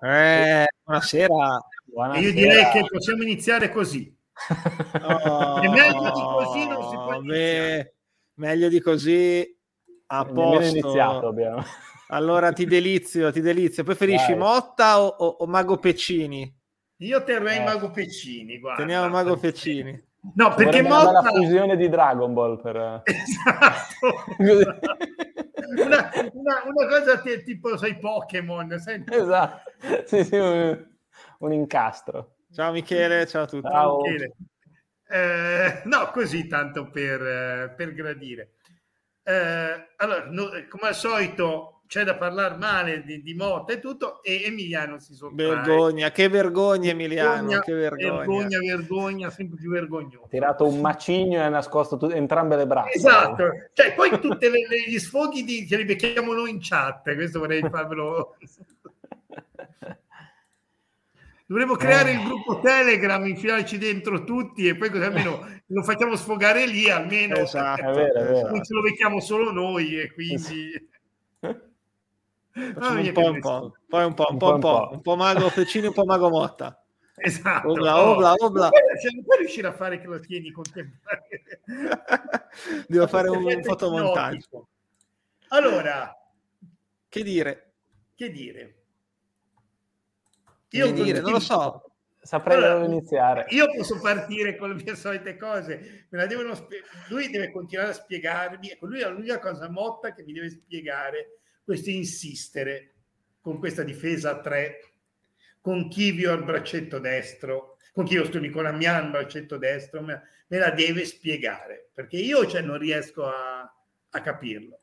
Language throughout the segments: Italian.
Eh, buonasera. buonasera. E io direi che possiamo iniziare così. Oh, e meglio di così non si può beh, Meglio di così a posto. iniziato abbiamo. Allora ti delizio, ti delizio. Preferisci Dai. Motta o, o, o, Mago Peccini? Io terrei eh. Mago Peccini. Guarda. Teniamo Mago Peccini. No, perché Motta... la fusione di Dragon Ball per... Esatto. una, una, una, cosa te, tipo sai Pokémon. Sai? Esatto. Sì, sì, un, un, incastro. Ciao Michele, ciao a tutti. Ciao. Michele. Eh, no, così tanto per, per gradire. Eh, allora, no, come al solito c'è da parlare male di, di Motta e tutto, e Emiliano si sottrae. Vergogna, che vergogna Emiliano, vergogna, che vergogna. Vergogna, vergogna, sempre più vergognoso. Ha tirato un macigno e ha nascosto tu, entrambe le braccia. Esatto, cioè poi tutti gli sfoghi di, ce li becchiamo noi in chat, questo vorrei farvelo... Dovremmo creare il gruppo Telegram, infilarci dentro tutti e poi così almeno lo facciamo sfogare lì, almeno esatto, è vero, è vero. non ce lo becchiamo solo noi e quindi... Ah, un, po', un po', poi un po', un po', un po', un po' mago Fecini, un po' mago Motta. Esatto. Obla, obla, obla. Non puoi riuscire a fare che lo tieni contemporaneamente. Devo fare un fotomontaggio. Allora, che dire? Che dire? Io che dire? Non lo so. Saprei allora, dove iniziare. Io posso partire con le mie solite cose. Me la devono spie- lui deve continuare a spiegarmi. Ecco, lui è l'unica cosa motta che mi deve spiegare questo insistere con questa difesa a tre, con Chivio al braccetto destro, con Chivio sto con Amian al braccetto destro, me, me, la deve spiegare, perché io cioè, non riesco a, a capirlo.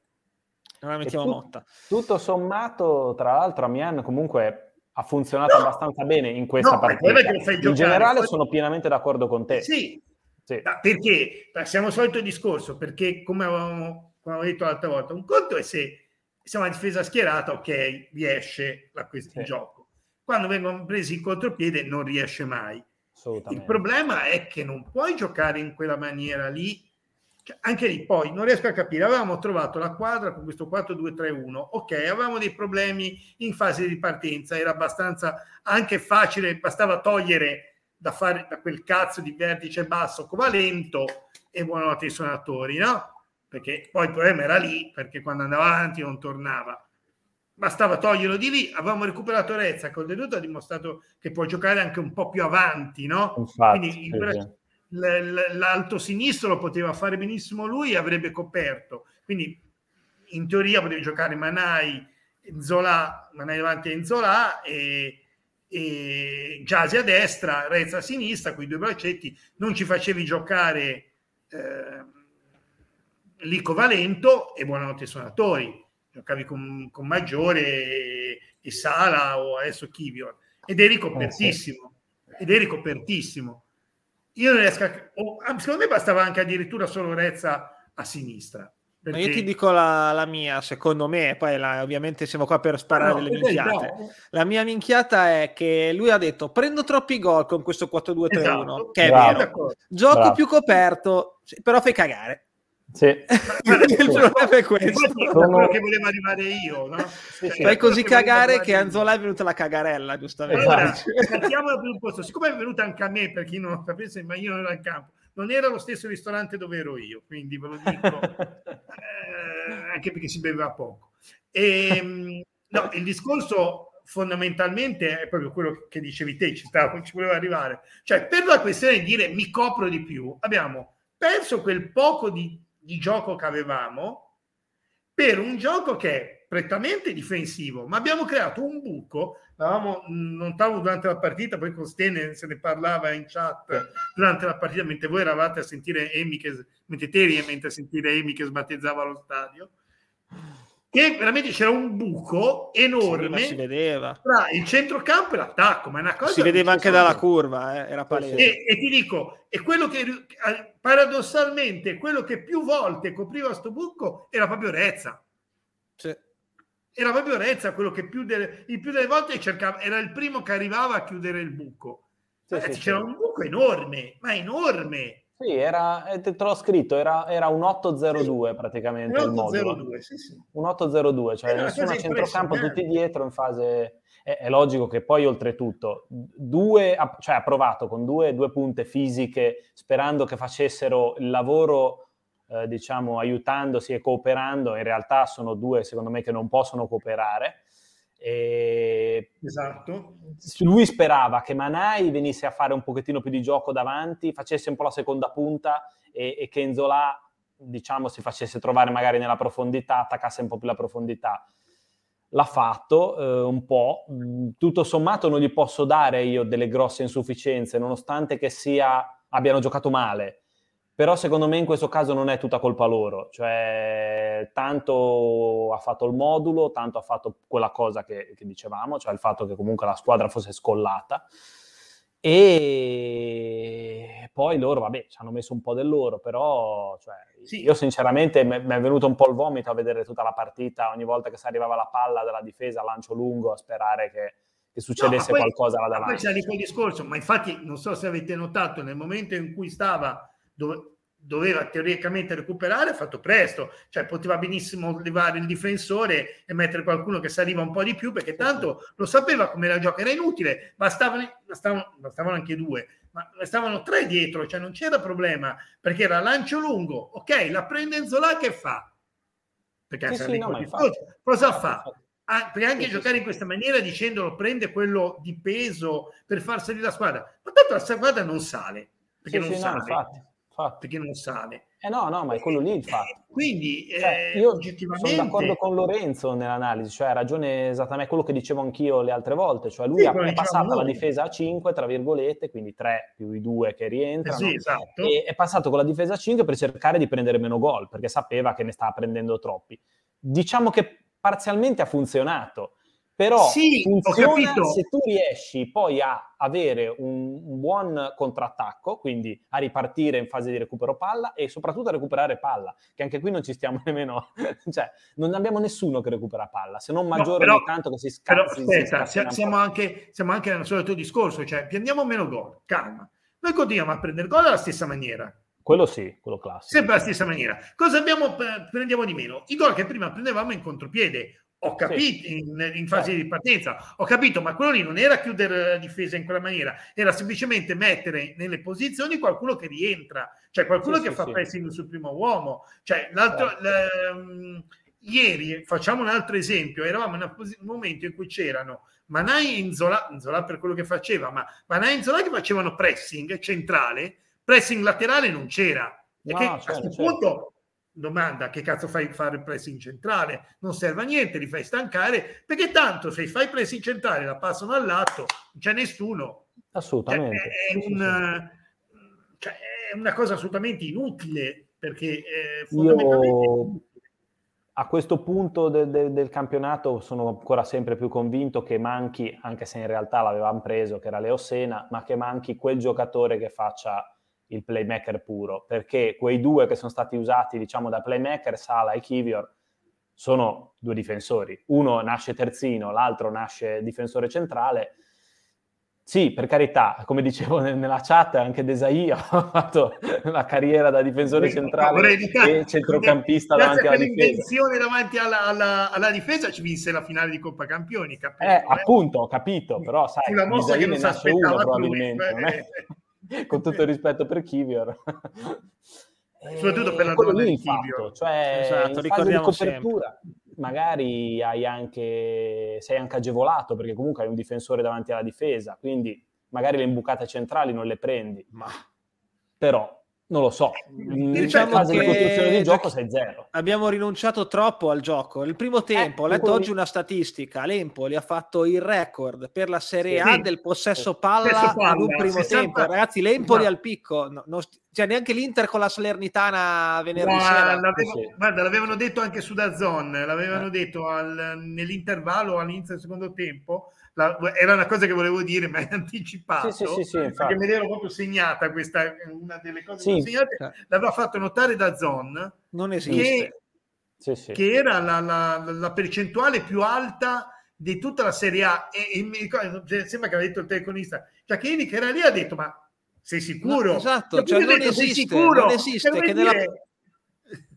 Allora mettiamo tut, motta. Tutto sommato, tra l'altro, Amian comunque ha funzionato no, abbastanza bene in questa no, partita. In generale poi... sono pienamente d'accordo con te. Sì, sì. perché siamo al solito discorso, perché come avevamo, come avevo detto l'altra volta, un conto è se siamo a difesa schierata, ok, riesce la, questo sì. gioco. Quando vengono presi in contropiede non riesce mai. Il problema è che non puoi giocare in quella maniera lì. Cioè, anche lì poi non riesco a capire. Avevamo trovato la quadra con questo 4-2-3-1. Ok, avevamo dei problemi in fase di partenza, era abbastanza anche facile, bastava togliere da fare da quel cazzo di vertice basso covalento e buonanotte ai suonatori, no? Perché poi il problema era lì, perché quando andava avanti non tornava. Bastava toglierlo di lì, avevamo recuperato Rezza, che oltretutto ha dimostrato che può giocare anche un po' più avanti, no? Infatti, Quindi sì, l'alto sinistro lo poteva fare benissimo lui avrebbe coperto. Quindi in teoria potevi giocare Manai, Zola, Manai davanti a Zola e, e Giasi a destra, Rezza a sinistra, con i due braccetti, non ci facevi giocare... Eh, Lico Valento e buonanotte suonatori. Giocavi con, con Maggiore e, e, Sala o adesso Kivior. Ed eri copertissimo. Eh. Ed eri copertissimo. Io non riesco a... Oh, secondo me bastava anche addirittura solo Rezza a sinistra. Perché... Ma io ti dico la, la mia, secondo me, poi la, ovviamente siamo qua per sparare no, delle minchiate. No. La mia minchiata è che lui ha detto prendo troppi gol con questo 4-2-3-1, esatto. che è Bravo. vero. Gioco Bravo. più coperto, però fai cagare. Sì. il problema è questo. Sono... quello che volevo arrivare io, no? Sì, sì. Fai così cagare che Anzola è venuta la cagarella, giustamente. Allora, partiamo dal posto. Siccome è venuta anche a me, per chi non lo sapesse, ma io non ero al campo, non era lo stesso ristorante dove ero io, quindi ve lo dico, eh, anche perché si beveva poco. E, ehm, no, il discorso fondamentalmente è proprio quello che dicevi te, ci, stava, ci voleva arrivare. Cioè, per la questione di dire mi copro di più, abbiamo perso quel poco di di gioco che avevamo per un gioco che è prettamente difensivo, ma abbiamo creato un buco, avevamo notato durante la partita, poi con Stene se ne parlava in chat durante la partita, mentre voi eravate a sentire Emi che, mentre te mentre a sentire Emi che sbattezzava lo stadio, che veramente c'era un buco enorme sì, si vedeva. tra il centrocampo e l'attacco, ma è una cosa si vedeva anche dalla curva, eh? era palese. E, e, ti dico, e quello che paradossalmente quello che più volte copriva sto buco era proprio Rezza. Sì. Era proprio Rezza quello che più delle, il più delle volte cercava, era il primo che arrivava a chiudere il buco. Sì, Ragazzi, sì, c'era un buco enorme, ma enorme. Sì, era, eh, te l'ho scritto, era, era un 8-0-2 sì. praticamente un 8-0-2, sì, sì. Un 8-0-2, cioè nessuno a centrocampo, tutti dietro in fase... È, è, logico che poi oltretutto due, cioè ha provato con due, due punte fisiche sperando che facessero il lavoro eh, diciamo aiutandosi e cooperando, in realtà sono due secondo me che non possono cooperare e esatto. Lui sperava che Manai venisse a fare un pochettino più di gioco davanti, facesse un po' la seconda punta e, e che Enzola diciamo, si facesse trovare magari nella profondità, attaccasse un po' più la profondità. L'ha fatto eh, un po', mm, tutto sommato non gli posso dare io delle grosse insufficienze, nonostante che sia, abbiano giocato male però secondo me in questo caso non è tutta colpa loro, cioè tanto ha fatto il modulo, tanto ha fatto quella cosa che, che dicevamo, cioè il fatto che comunque la squadra fosse scollata e poi loro, vabbè, ci hanno messo un po' del loro, però cioè, sì. io sinceramente mi è venuto un po' il vomito a vedere tutta la partita, ogni volta che si arrivava la palla della difesa, lancio lungo, a sperare che, che succedesse no, poi, qualcosa là davanti. Poi c'è di quel discorso, ma infatti non so se avete notato, nel momento in cui stava dove, doveva teoricamente recuperare, ha fatto presto, cioè poteva benissimo levare il difensore e mettere qualcuno che saliva un po' di più, perché tanto lo sapeva come era il gioco, era inutile, bastavano, bastavano, bastavano anche due, ma stavano tre dietro, cioè non c'era problema, perché era lancio lungo, ok, la prende Zola che fa? Perché sì, sì, no, cosa fa? Ah, perché anche sì, giocare in questa maniera dicendolo prende quello di peso per far salire la squadra, ma tanto la squadra non sale, perché non sale. No, Infatti. perché non sale. Eh no, no, ma è quello lì il fatto. Quindi cioè, eh, io oggettivamente... sono d'accordo con Lorenzo nell'analisi, cioè ha ragione esattamente quello che dicevo anch'io le altre volte, cioè lui sì, ha, è passato la difesa a 5, tra virgolette, quindi 3 più i 2 che rientrano, sì, esatto. e è passato con la difesa a 5 per cercare di prendere meno gol, perché sapeva che ne stava prendendo troppi. Diciamo che parzialmente ha funzionato, però sì, funziona se tu riesci poi a avere un, un, buon contrattacco, quindi a ripartire in fase di recupero palla e soprattutto a recuperare palla, che anche qui non ci stiamo nemmeno, cioè non abbiamo nessuno che recupera palla, se non Maggiore no, ogni tanto che si scappa. Però aspetta, si siamo, anche, siamo anche nel solito discorso, cioè prendiamo meno gol, calma. Noi continuiamo a prendere gol alla stessa maniera. Quello sì, quello classico. Sempre alla stessa maniera. Cosa abbiamo, prendiamo di meno? I gol che prima prendevamo in contropiede ho capito sì. in, in, fase eh. di ripartenza, ho capito, ma quello lì non era chiudere la difesa in quella maniera, era semplicemente mettere nelle posizioni qualcuno che rientra, cioè qualcuno sì, che sì, fa pressing sul primo uomo. Cioè, l'altro, certo. ieri facciamo un altro esempio, eravamo in un momento in cui c'erano Manai e Inzola, Inzola per quello che faceva, ma Manai e Inzola che facevano pressing centrale, pressing laterale non c'era. No, certo, a questo certo. punto domanda che cazzo fai fare il pressing centrale? Non serve a niente li fai stancare perché tanto se fai pressing centrale la passano al lato non c'è nessuno. Assolutamente. Cioè, è, un, cioè, è, una cosa assolutamente inutile perché eh, fondamentalmente Io... A questo punto de- de- del campionato sono ancora sempre più convinto che manchi, anche se in realtà l'avevamo preso, che era Leo Sena, ma che manchi quel giocatore che faccia il playmaker puro, perché quei due che sono stati usati, diciamo, da playmaker, Sala e Kivior, sono due difensori. Uno nasce terzino, l'altro nasce difensore centrale. Sì, per carità, come dicevo nella chat, anche Desai ha fatto la carriera da difensore centrale e centrocampista davanti alla difesa. davanti alla, alla, alla, difesa ci vinse la finale di Coppa Campioni. Capito, eh, eh? appunto, ho capito, però sai, Desai ne nasce uno probabilmente. Lui, con tutto il rispetto per Kivior. Soprattutto per la donna di Kivior. Cioè, esatto, di copertura sempre. magari hai anche, sei anche agevolato perché comunque hai un difensore davanti alla difesa, quindi magari le imbucate centrali non le prendi. Ma... Però non lo so, in diciamo fase di costruzione di gioco sei zero. Abbiamo rinunciato troppo al gioco. Il primo tempo, eh, ho letto oggi una statistica, l'Empoli ha fatto il record per la Serie A del possesso palla, palla in un primo 60... tempo. Ragazzi, l'Empoli no. al picco, no, non, cioè neanche l'Inter con la Salernitana venerdì guarda, sera. L'avevo, sì. guarda, l'avevano detto anche su Dazon, l'avevano eh. detto al, nell'intervallo all'inizio del secondo tempo la, era una cosa che volevo dire, ma è anticipato. Sì, sì, sì, perché me l'ero proprio segnata questa, una delle cose che segnate, l'aveva fatto notare da Zon. Non esiste. Che, che era la, la, la, percentuale più alta di tutta la Serie A. E, e mi ricordo, cioè, sembra che aveva detto il telefonista Giacchini, che era lì, ha detto, ma sei sicuro? No, esatto, cioè non, esiste, non esiste, che nella,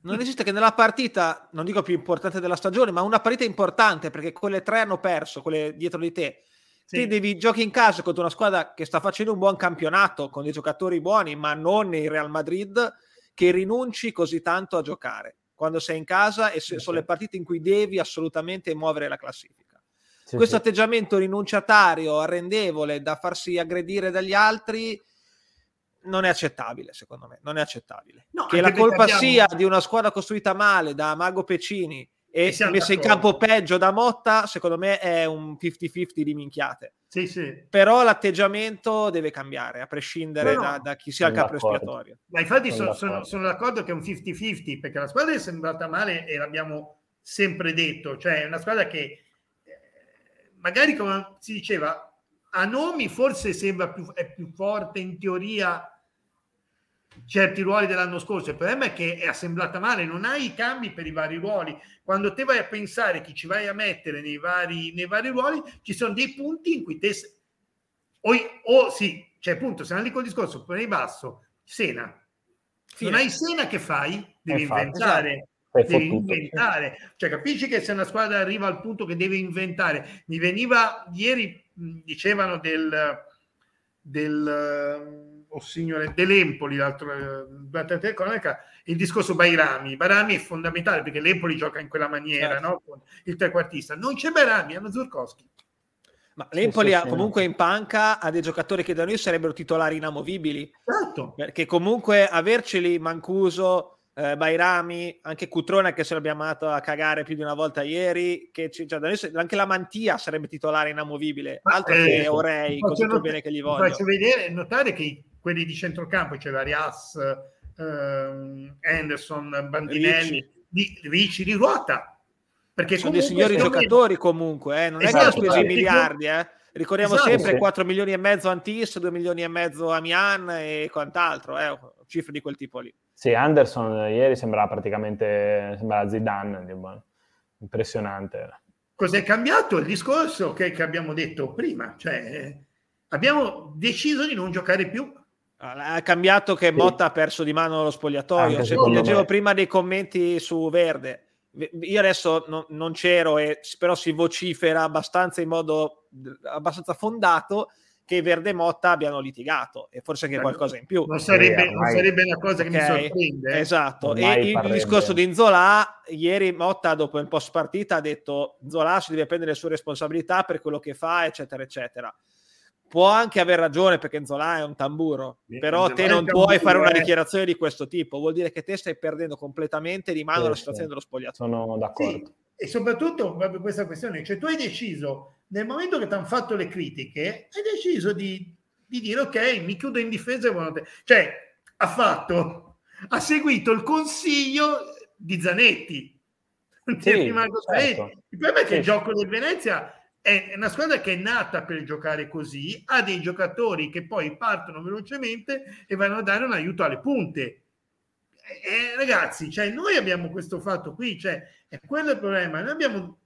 non esiste che nella partita, non dico più importante della stagione, ma una partita importante perché quelle tre hanno perso, quelle dietro di te. Sì. Te devi giochi in casa contro una squadra che sta facendo un buon campionato con dei giocatori buoni, ma non il Real Madrid, che rinunci così tanto a giocare quando sei in casa e se, sono le partite in cui devi assolutamente muovere la classifica. Sì, Questo sì. atteggiamento rinunciatario, arrendevole, da farsi aggredire dagli altri, non è accettabile, secondo me. Non è accettabile. No, che la colpa abbiamo... sia di una squadra costruita male da Mago Pecini e messa in campo peggio da Motta, secondo me è un 50-50 di minchiate. Sì, sì. Però l'atteggiamento deve cambiare, a prescindere no, no. Da, da, chi sia sono il capo espiatorio. Ma infatti sono, sono, sono, d'accordo che è un 50-50, perché la squadra è sembrata male e l'abbiamo sempre detto, cioè è una squadra che eh, magari come si diceva a nomi forse sembra più, è più forte in teoria certi ruoli dell'anno scorso. Il problema è che è assemblata male, non hai i cambi per i vari ruoli. Quando te vai a pensare chi ci vai a mettere nei vari, nei vari ruoli, ci sono dei punti in cui te... O, o sì, cioè appunto, se andiamo col discorso, poi basso, Sena. Fine. Non hai Sena che fai? Devi Infatti, inventare. Esatto. Devi inventare, cioè capisci che se una squadra arriva al punto che deve inventare, mi veniva ieri, dicevano del, del o signore dell'Empoli l'altro, durante la telecronaca il discorso Bairami Bairami è fondamentale perché l'Empoli gioca in quella maniera certo. no? Con il trequartista non c'è Bairami, hanno Zurkowski ma l'Empoli sì, sì, comunque in panca ha dei giocatori che da noi sarebbero titolari inamovibili certo. perché comunque averceli Mancuso eh, Bairami, anche Cutrone che se l'abbiamo amato a cagare più di una volta ieri, che cioè, anche la Mantia sarebbe titolare inamovibile, altro eh, che Orei, il bene che gli voglio. Faccio vedere, notare che quelli di centrocampo, c'è Arias, ehm, Anderson, Bandinelli, Ricci. di Ricci di ruota. Perché sono dei signori giocatori comunque, eh? non esatto, è che hanno speso i miliardi, eh? Ricordiamo esatto, sempre sì. 4 milioni e mezzo Antis, 2 milioni e mezzo Amian e quant'altro, eh? cifre di quel tipo lì. Sì, Anderson ieri sembrava praticamente sembrava Zidane, impressionante. Cos'è cambiato? Il discorso che, che abbiamo detto prima, cioè abbiamo deciso di non giocare più ha cambiato che Motta ha perso di mano lo spogliatoio. Se leggevo prima dei commenti su Verde. Io adesso no, non c'ero, e, però si vocifera abbastanza in modo abbastanza fondato che Verde e Motta abbiano litigato e forse anche qualcosa in più. Non sarebbe, eh, non sarebbe una cosa che okay. mi sorprende. Esatto. e il, il discorso di Zola, ieri Motta dopo il post partita ha detto Zola si deve prendere le sue responsabilità per quello che fa, eccetera, eccetera può anche aver ragione perché Zola è un tamburo, però te non puoi fare una dichiarazione di questo tipo, vuol dire che te stai perdendo completamente di mano sì, la situazione sì. dello spogliatoio. Sono d'accordo. Sì, e soprattutto proprio questa questione, cioè tu hai deciso, nel momento che ti hanno fatto le critiche, hai deciso di, di dire ok, mi chiudo in difesa e buonanotte. Cioè, ha fatto, ha seguito il consiglio di Zanetti. Sì, certo. Il problema è che il gioco del Venezia è una squadra che è nata per giocare così, ha dei giocatori che poi partono velocemente e vanno a dare un aiuto alle punte. E, ragazzi, cioè, noi abbiamo questo fatto qui, cioè, è quello il problema. Noi abbiamo,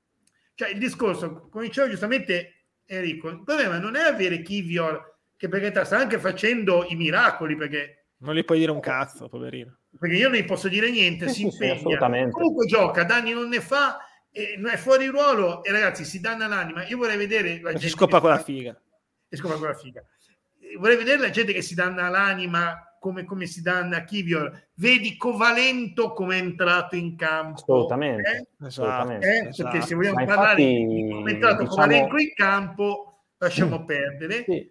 cioè, il discorso, come diceva giustamente Enrico, il problema non è avere Kivior, che perché sta anche facendo i miracoli, perché... Non gli puoi dire un cazzo, poverino. Perché io non gli posso dire niente, sì, si sì, impegna. Comunque gioca, danni non ne fa, e non è fuori ruolo e ragazzi si danno l'anima. Io vorrei vedere la gente. Si scopa con la figa. Si scopa con la figa. Vorrei vedere la gente che si danna l'anima come, come si danno a Kivior. Vedi Covalento come è entrato in campo. Assolutamente. Eh? Assolutamente. Eh? Esatto. Perché se vogliamo Ma parlare infatti, di come è entrato diciamo... Covalento in campo, lasciamo mm. perdere. Sì.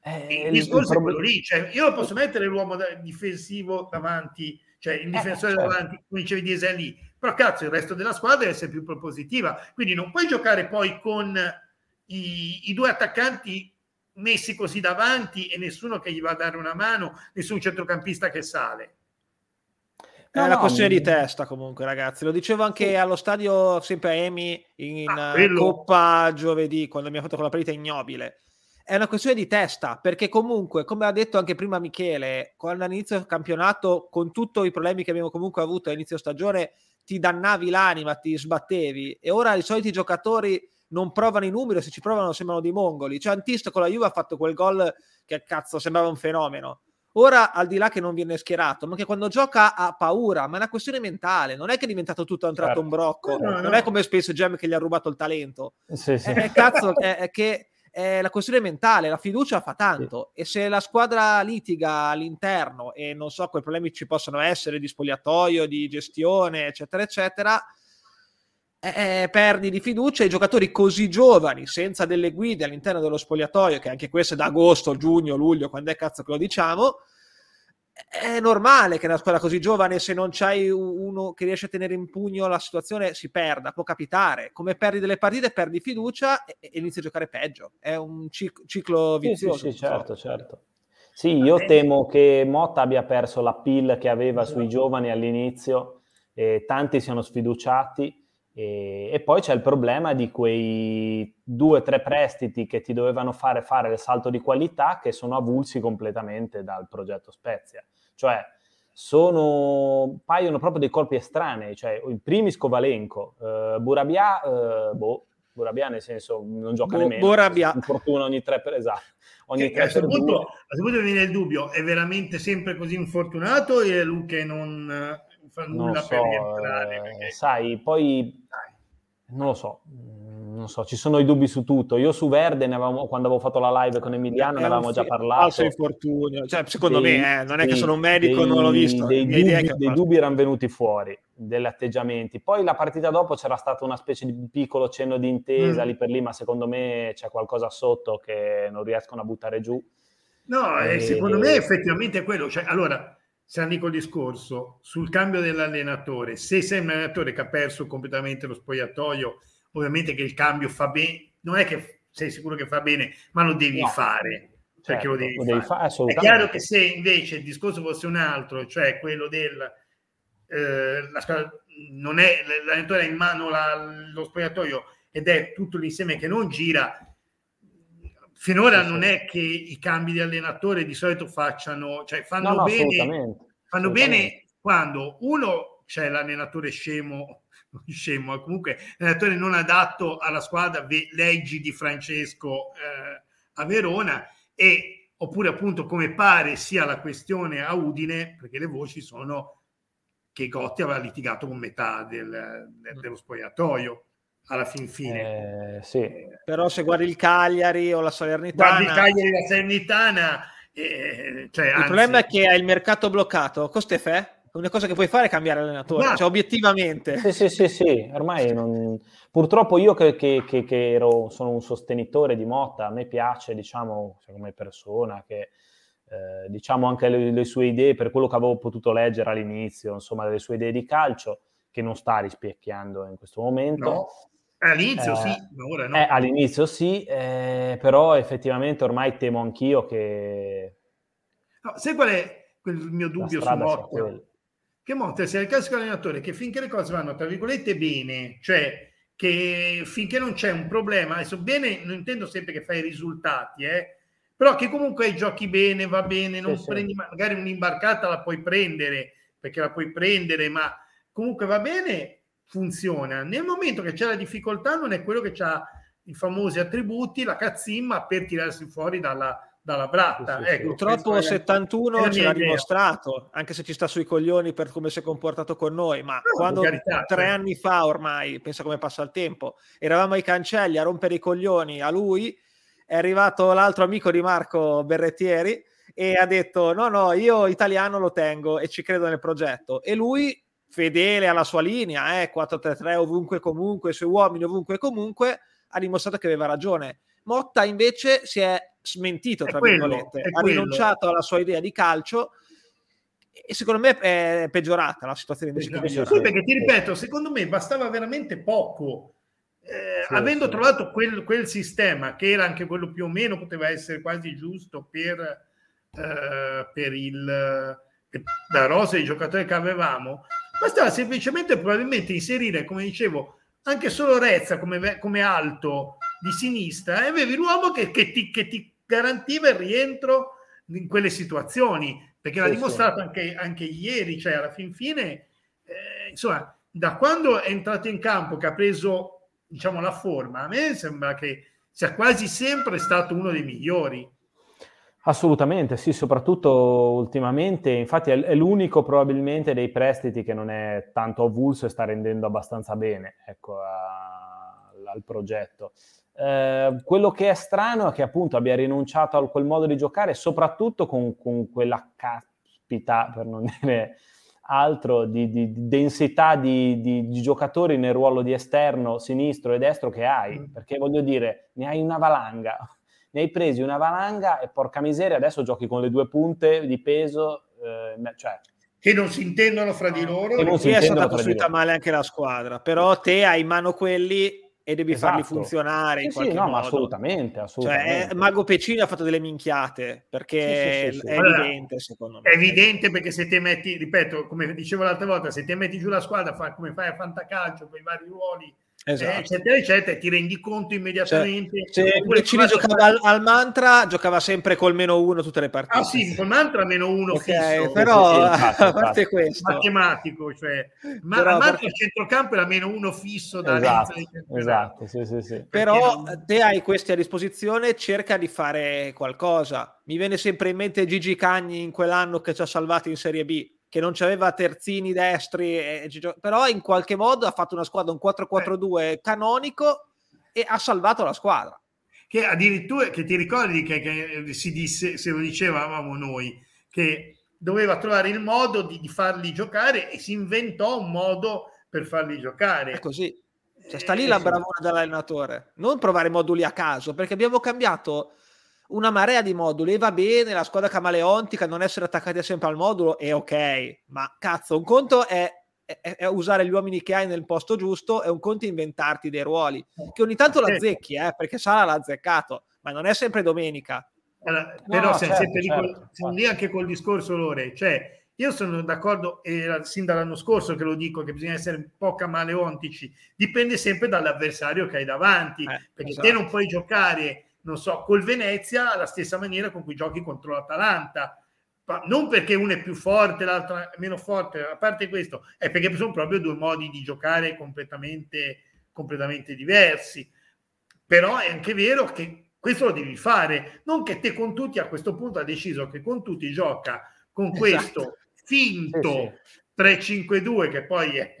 Eh, il discorso il è quello lì. Cioè, io posso mettere l'uomo difensivo davanti, cioè il eh, difensore eh, certo. davanti, come dicevi di lì però cazzo il resto della squadra deve essere più propositiva. Quindi non puoi giocare poi con i, i due attaccanti messi così davanti e nessuno che gli va a dare una mano nessun centrocampista che sale. È una questione di testa comunque ragazzi. Lo dicevo anche sì. allo stadio sempre a Emi in ah, Coppa giovedì quando abbiamo fatto quella partita ignobile è una questione di testa, perché comunque, come ha detto anche prima Michele, quando all'inizio del campionato, con tutti i problemi che abbiamo comunque avuto all'inizio stagione, ti dannavi l'anima, ti sbattevi e ora i soliti giocatori non provano i numeri, se ci provano sembrano dei mongoli. Cioè, Antisto con la Juve ha fatto quel gol che cazzo sembrava un fenomeno. Ora, al di là che non viene schierato, ma che quando gioca ha paura, ma è una questione mentale, non è che è diventato tutto a un tratto certo. un brocco, no, no, non no. è come Space Jam che gli ha rubato il talento. Sì, sì. È, cazzo, è, è che è la questione mentale, la fiducia fa tanto sì. e se la squadra litiga all'interno e non so quei problemi ci possono essere di spogliatoio, di gestione, eccetera, eccetera, eh, perdi di fiducia i giocatori così giovani, senza delle guide all'interno dello spogliatoio, che anche questo è da agosto, giugno, luglio, quando è cazzo che lo diciamo, è normale che una squadra così giovane, se non c'hai uno che riesce a tenere in pugno la situazione, si perda, può capitare. Come perdi delle partite, perdi fiducia e, e inizi a giocare peggio. È un cic- ciclo vizioso. Sì, sì, certo, certo. Sì, io temo che Motta abbia perso la pill che aveva sui giovani all'inizio, e tanti siano sfiduciati e, e, poi c'è il problema di quei due o tre prestiti che ti dovevano fare fare il salto di qualità che sono avulsi completamente dal progetto Spezia. Cioè, sono, paiono proprio dei colpi estranei, cioè il primi Scovalenco, uh, Burabia, uh, boh, Burabia nel senso non gioca Bo- nemmeno, Burabia. infortuna ogni tre per esatto. Ogni tre a questo punto, punto viene il dubbio, è veramente sempre così infortunato o è lui che non fa nulla so, per rientrare. Eh, perché... Sai, poi non lo so, mm, non so, ci sono i dubbi su tutto. Io su Verde, avevamo, quando avevo fatto la live con Emiliano, ne avevamo già parlato. Falso infortunio, cioè, secondo dei, me, eh, non è che sono un medico, dei, non l'ho visto. Dei, dubbi, dei dubbi erano venuti fuori, degli atteggiamenti. Poi la partita dopo c'era stato una specie di piccolo cenno di intesa mm. lì per lì, ma secondo me c'è qualcosa sotto che non riescono a buttare giù. No, e... secondo me effettivamente è quello. Cioè, allora, Sani col discorso sul cambio dell'allenatore. Se sei un allenatore che ha perso completamente lo spogliatoio, ovviamente che il cambio fa bene, non è che sei sicuro che fa bene, ma lo devi no. fare. Perché certo, lo devi, lo devi fare. fare è chiaro che se invece il discorso fosse un altro, cioè quello del eh, la, non è l'allenatore ha in mano la, lo spogliatoio ed è tutto l'insieme che non gira, finora sì, non è che i cambi di allenatore di solito facciano, cioè fanno no, no, bene, assolutamente, fanno assolutamente. bene quando uno c'è l'allenatore scemo, scemo, comunque l'allenatore non adatto alla squadra, leggi di Francesco eh, a Verona e oppure appunto come pare sia la questione a Udine, perché le voci sono che Gotti aveva litigato con metà del, del, dello spogliatoio alla fin fine. Eh, sì. Però se guardi il Cagliari o la Salernitana... Guardi il Cagliari e la Salernitana... Eh, cioè, il anzi... problema è che hai il mercato bloccato. Costefè? L'unica cosa che puoi fare è cambiare allenatore, no. cioè obiettivamente. Sì, sì, sì, sì. ormai non... purtroppo io che, che, che, che ero, sono un sostenitore di Motta, a me piace, diciamo, cioè, come persona, che eh, diciamo anche le, le, sue idee, per quello che avevo potuto leggere all'inizio, insomma, le sue idee di calcio, che non sta rispecchiando in questo momento. No. All'inizio eh, sì, ma ora no. Eh, all'inizio sì, eh, però effettivamente ormai temo anch'io che... No, sai qual è quel mio dubbio su Motta? Che Motta sia il classico allenatore che finché le cose vanno, tra virgolette, bene, cioè che finché non c'è un problema, adesso bene non intendo sempre che fai i risultati, eh, però che comunque giochi bene, va bene, non sì, prendi, sì. magari un'imbarcata la puoi prendere, perché la puoi prendere, ma comunque va bene, funziona. Nel momento che c'è la difficoltà non è quello che ha i famosi attributi, la cazzimma per tirarsi fuori dalla, dalla bratta. Sì, sì, ecco, Purtroppo 71 ce l'ha dimostrato, anche se ci sta sui coglioni per come si è comportato con noi, ma no, quando carità, tre cioè. anni fa ormai, pensa come passa il tempo, eravamo ai cancelli a rompere i coglioni a lui, è arrivato l'altro amico di Marco Berrettieri e ha detto no no io italiano lo tengo e ci credo nel progetto e lui fedele alla sua linea, eh, 4-3-3 ovunque comunque, i suoi uomini ovunque comunque, ha dimostrato che aveva ragione. Motta invece si è smentito, tra quello, virgolette, ha quello. rinunciato alla sua idea di calcio e secondo me è peggiorata la situazione invece che sì, perché ti ripeto, secondo me bastava veramente poco. Eh, sì, avendo sì. trovato quel, quel, sistema che era anche quello più o meno poteva essere quasi giusto per, eh, per il la rosa di giocatori che avevamo, Bastava semplicemente probabilmente inserire, come dicevo, anche solo Rezza come, come alto di sinistra e avevi l'uomo che, che, ti, che, ti, garantiva il rientro in quelle situazioni, perché sì, l'ha dimostrato sì. anche, anche, ieri, cioè alla fin fine, eh, insomma, da quando è entrato in campo, che ha preso diciamo, la forma, a me sembra che sia quasi sempre stato uno dei migliori. Assolutamente, sì, soprattutto ultimamente, infatti è, è, l'unico probabilmente dei prestiti che non è tanto avulso e sta rendendo abbastanza bene ecco, a, al progetto. Eh, quello che è strano è che appunto abbia rinunciato a quel modo di giocare, soprattutto con, con quella caspita, per non dire altro, di, di, di densità di, di, giocatori nel ruolo di esterno, sinistro e destro che hai, mm. perché voglio dire, ne hai una valanga, ne hai presi una valanga e porca miseria, adesso giochi con le due punte di peso, eh, cioè che non si intendono fra di loro. E non si è stata costruita male anche la squadra, però te hai in mano quelli e devi esatto. farli funzionare sì, in qualche sì, no, modo. assolutamente, cioè, assolutamente. Cioè, Mago Pecini ha fatto delle minchiate perché sì, è allora, evidente, secondo me. È evidente perché se te metti, ripeto, come dicevo l'altra volta, se te metti giù la squadra, fa, come fai a fantacalcio con i vari ruoli esatto. eccetera, eccetera, ti rendi conto immediatamente. Cioè, se Piccini giocava al, al, mantra, giocava sempre col meno uno tutte le partite. Ah sì, col mantra meno uno okay, fisso. Però, a parte questo. Matematico, cioè, ma però, al mantra il centrocampo era meno uno fisso da esatto, esatto sì, sì, sì. Però te hai questi a disposizione, cerca di fare qualcosa. Mi viene sempre in mente Gigi Cagni in quell'anno che ci ha salvato in Serie B che non aveva terzini destri, e, però in qualche modo ha fatto una squadra, un 4-4-2 eh. canonico e ha salvato la squadra. Che addirittura, che ti ricordi che, che si disse, se lo dicevamo noi, che doveva trovare il modo di, di, farli giocare e si inventò un modo per farli giocare. È così. Cioè, sta lì eh, la bravura dell'allenatore. Non provare moduli a caso, perché abbiamo cambiato una marea di moduli e va bene la squadra camaleontica non essere attaccati sempre al modulo è ok ma cazzo un conto è, è, è, usare gli uomini che hai nel posto giusto e un conto è inventarti dei ruoli che ogni tanto la zecchi eh, perché Sala l'ha azzeccato ma non è sempre domenica. Allora, però no, siamo certo, sempre certo, lì, col, siamo lì anche col discorso Lore cioè io sono d'accordo, e sin dall'anno scorso che lo dico, che bisogna essere un po' camaleontici, dipende sempre dall'avversario che hai davanti, eh, perché esatto. te non puoi giocare non so, col Venezia alla stessa maniera con cui giochi contro l'Atalanta. Non perché uno è più forte, l'altro è meno forte, a parte questo, è perché sono proprio due modi di giocare completamente, completamente diversi. Però è anche vero che questo lo devi fare, non che te con tutti a questo punto ha deciso che con tutti gioca con esatto. questo finto sì, sì. 3-5-2 che poi è,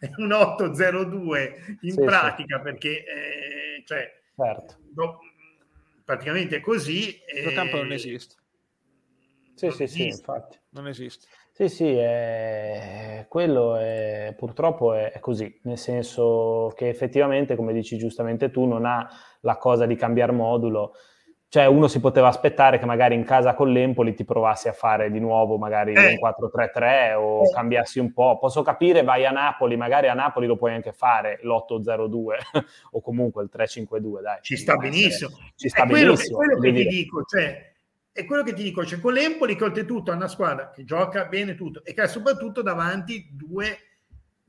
è un 8-0-2 in sì, pratica perché eh, cioè, Certo. No, praticamente è così. Il campo non esiste. Sì, non sì, esiste. sì, infatti. Non esiste. Sì, sì, è... quello è... purtroppo è... è così, nel senso che effettivamente, come dici giustamente tu, non ha la cosa di cambiare modulo, cioè uno si poteva aspettare che magari in casa con l'Empoli ti provassi a fare di nuovo magari eh. un 4-3-3 o eh. cambiassi un po'. Posso capire, vai a Napoli, magari a Napoli lo puoi anche fare l'8-0-2 o comunque il 3-5-2, dai. Ci sta benissimo. Ci sta è benissimo. Quello, è quello che ti dico, cioè, è quello che ti dico, cioè con l'Empoli che oltretutto è una squadra che gioca bene tutto e che ha soprattutto davanti due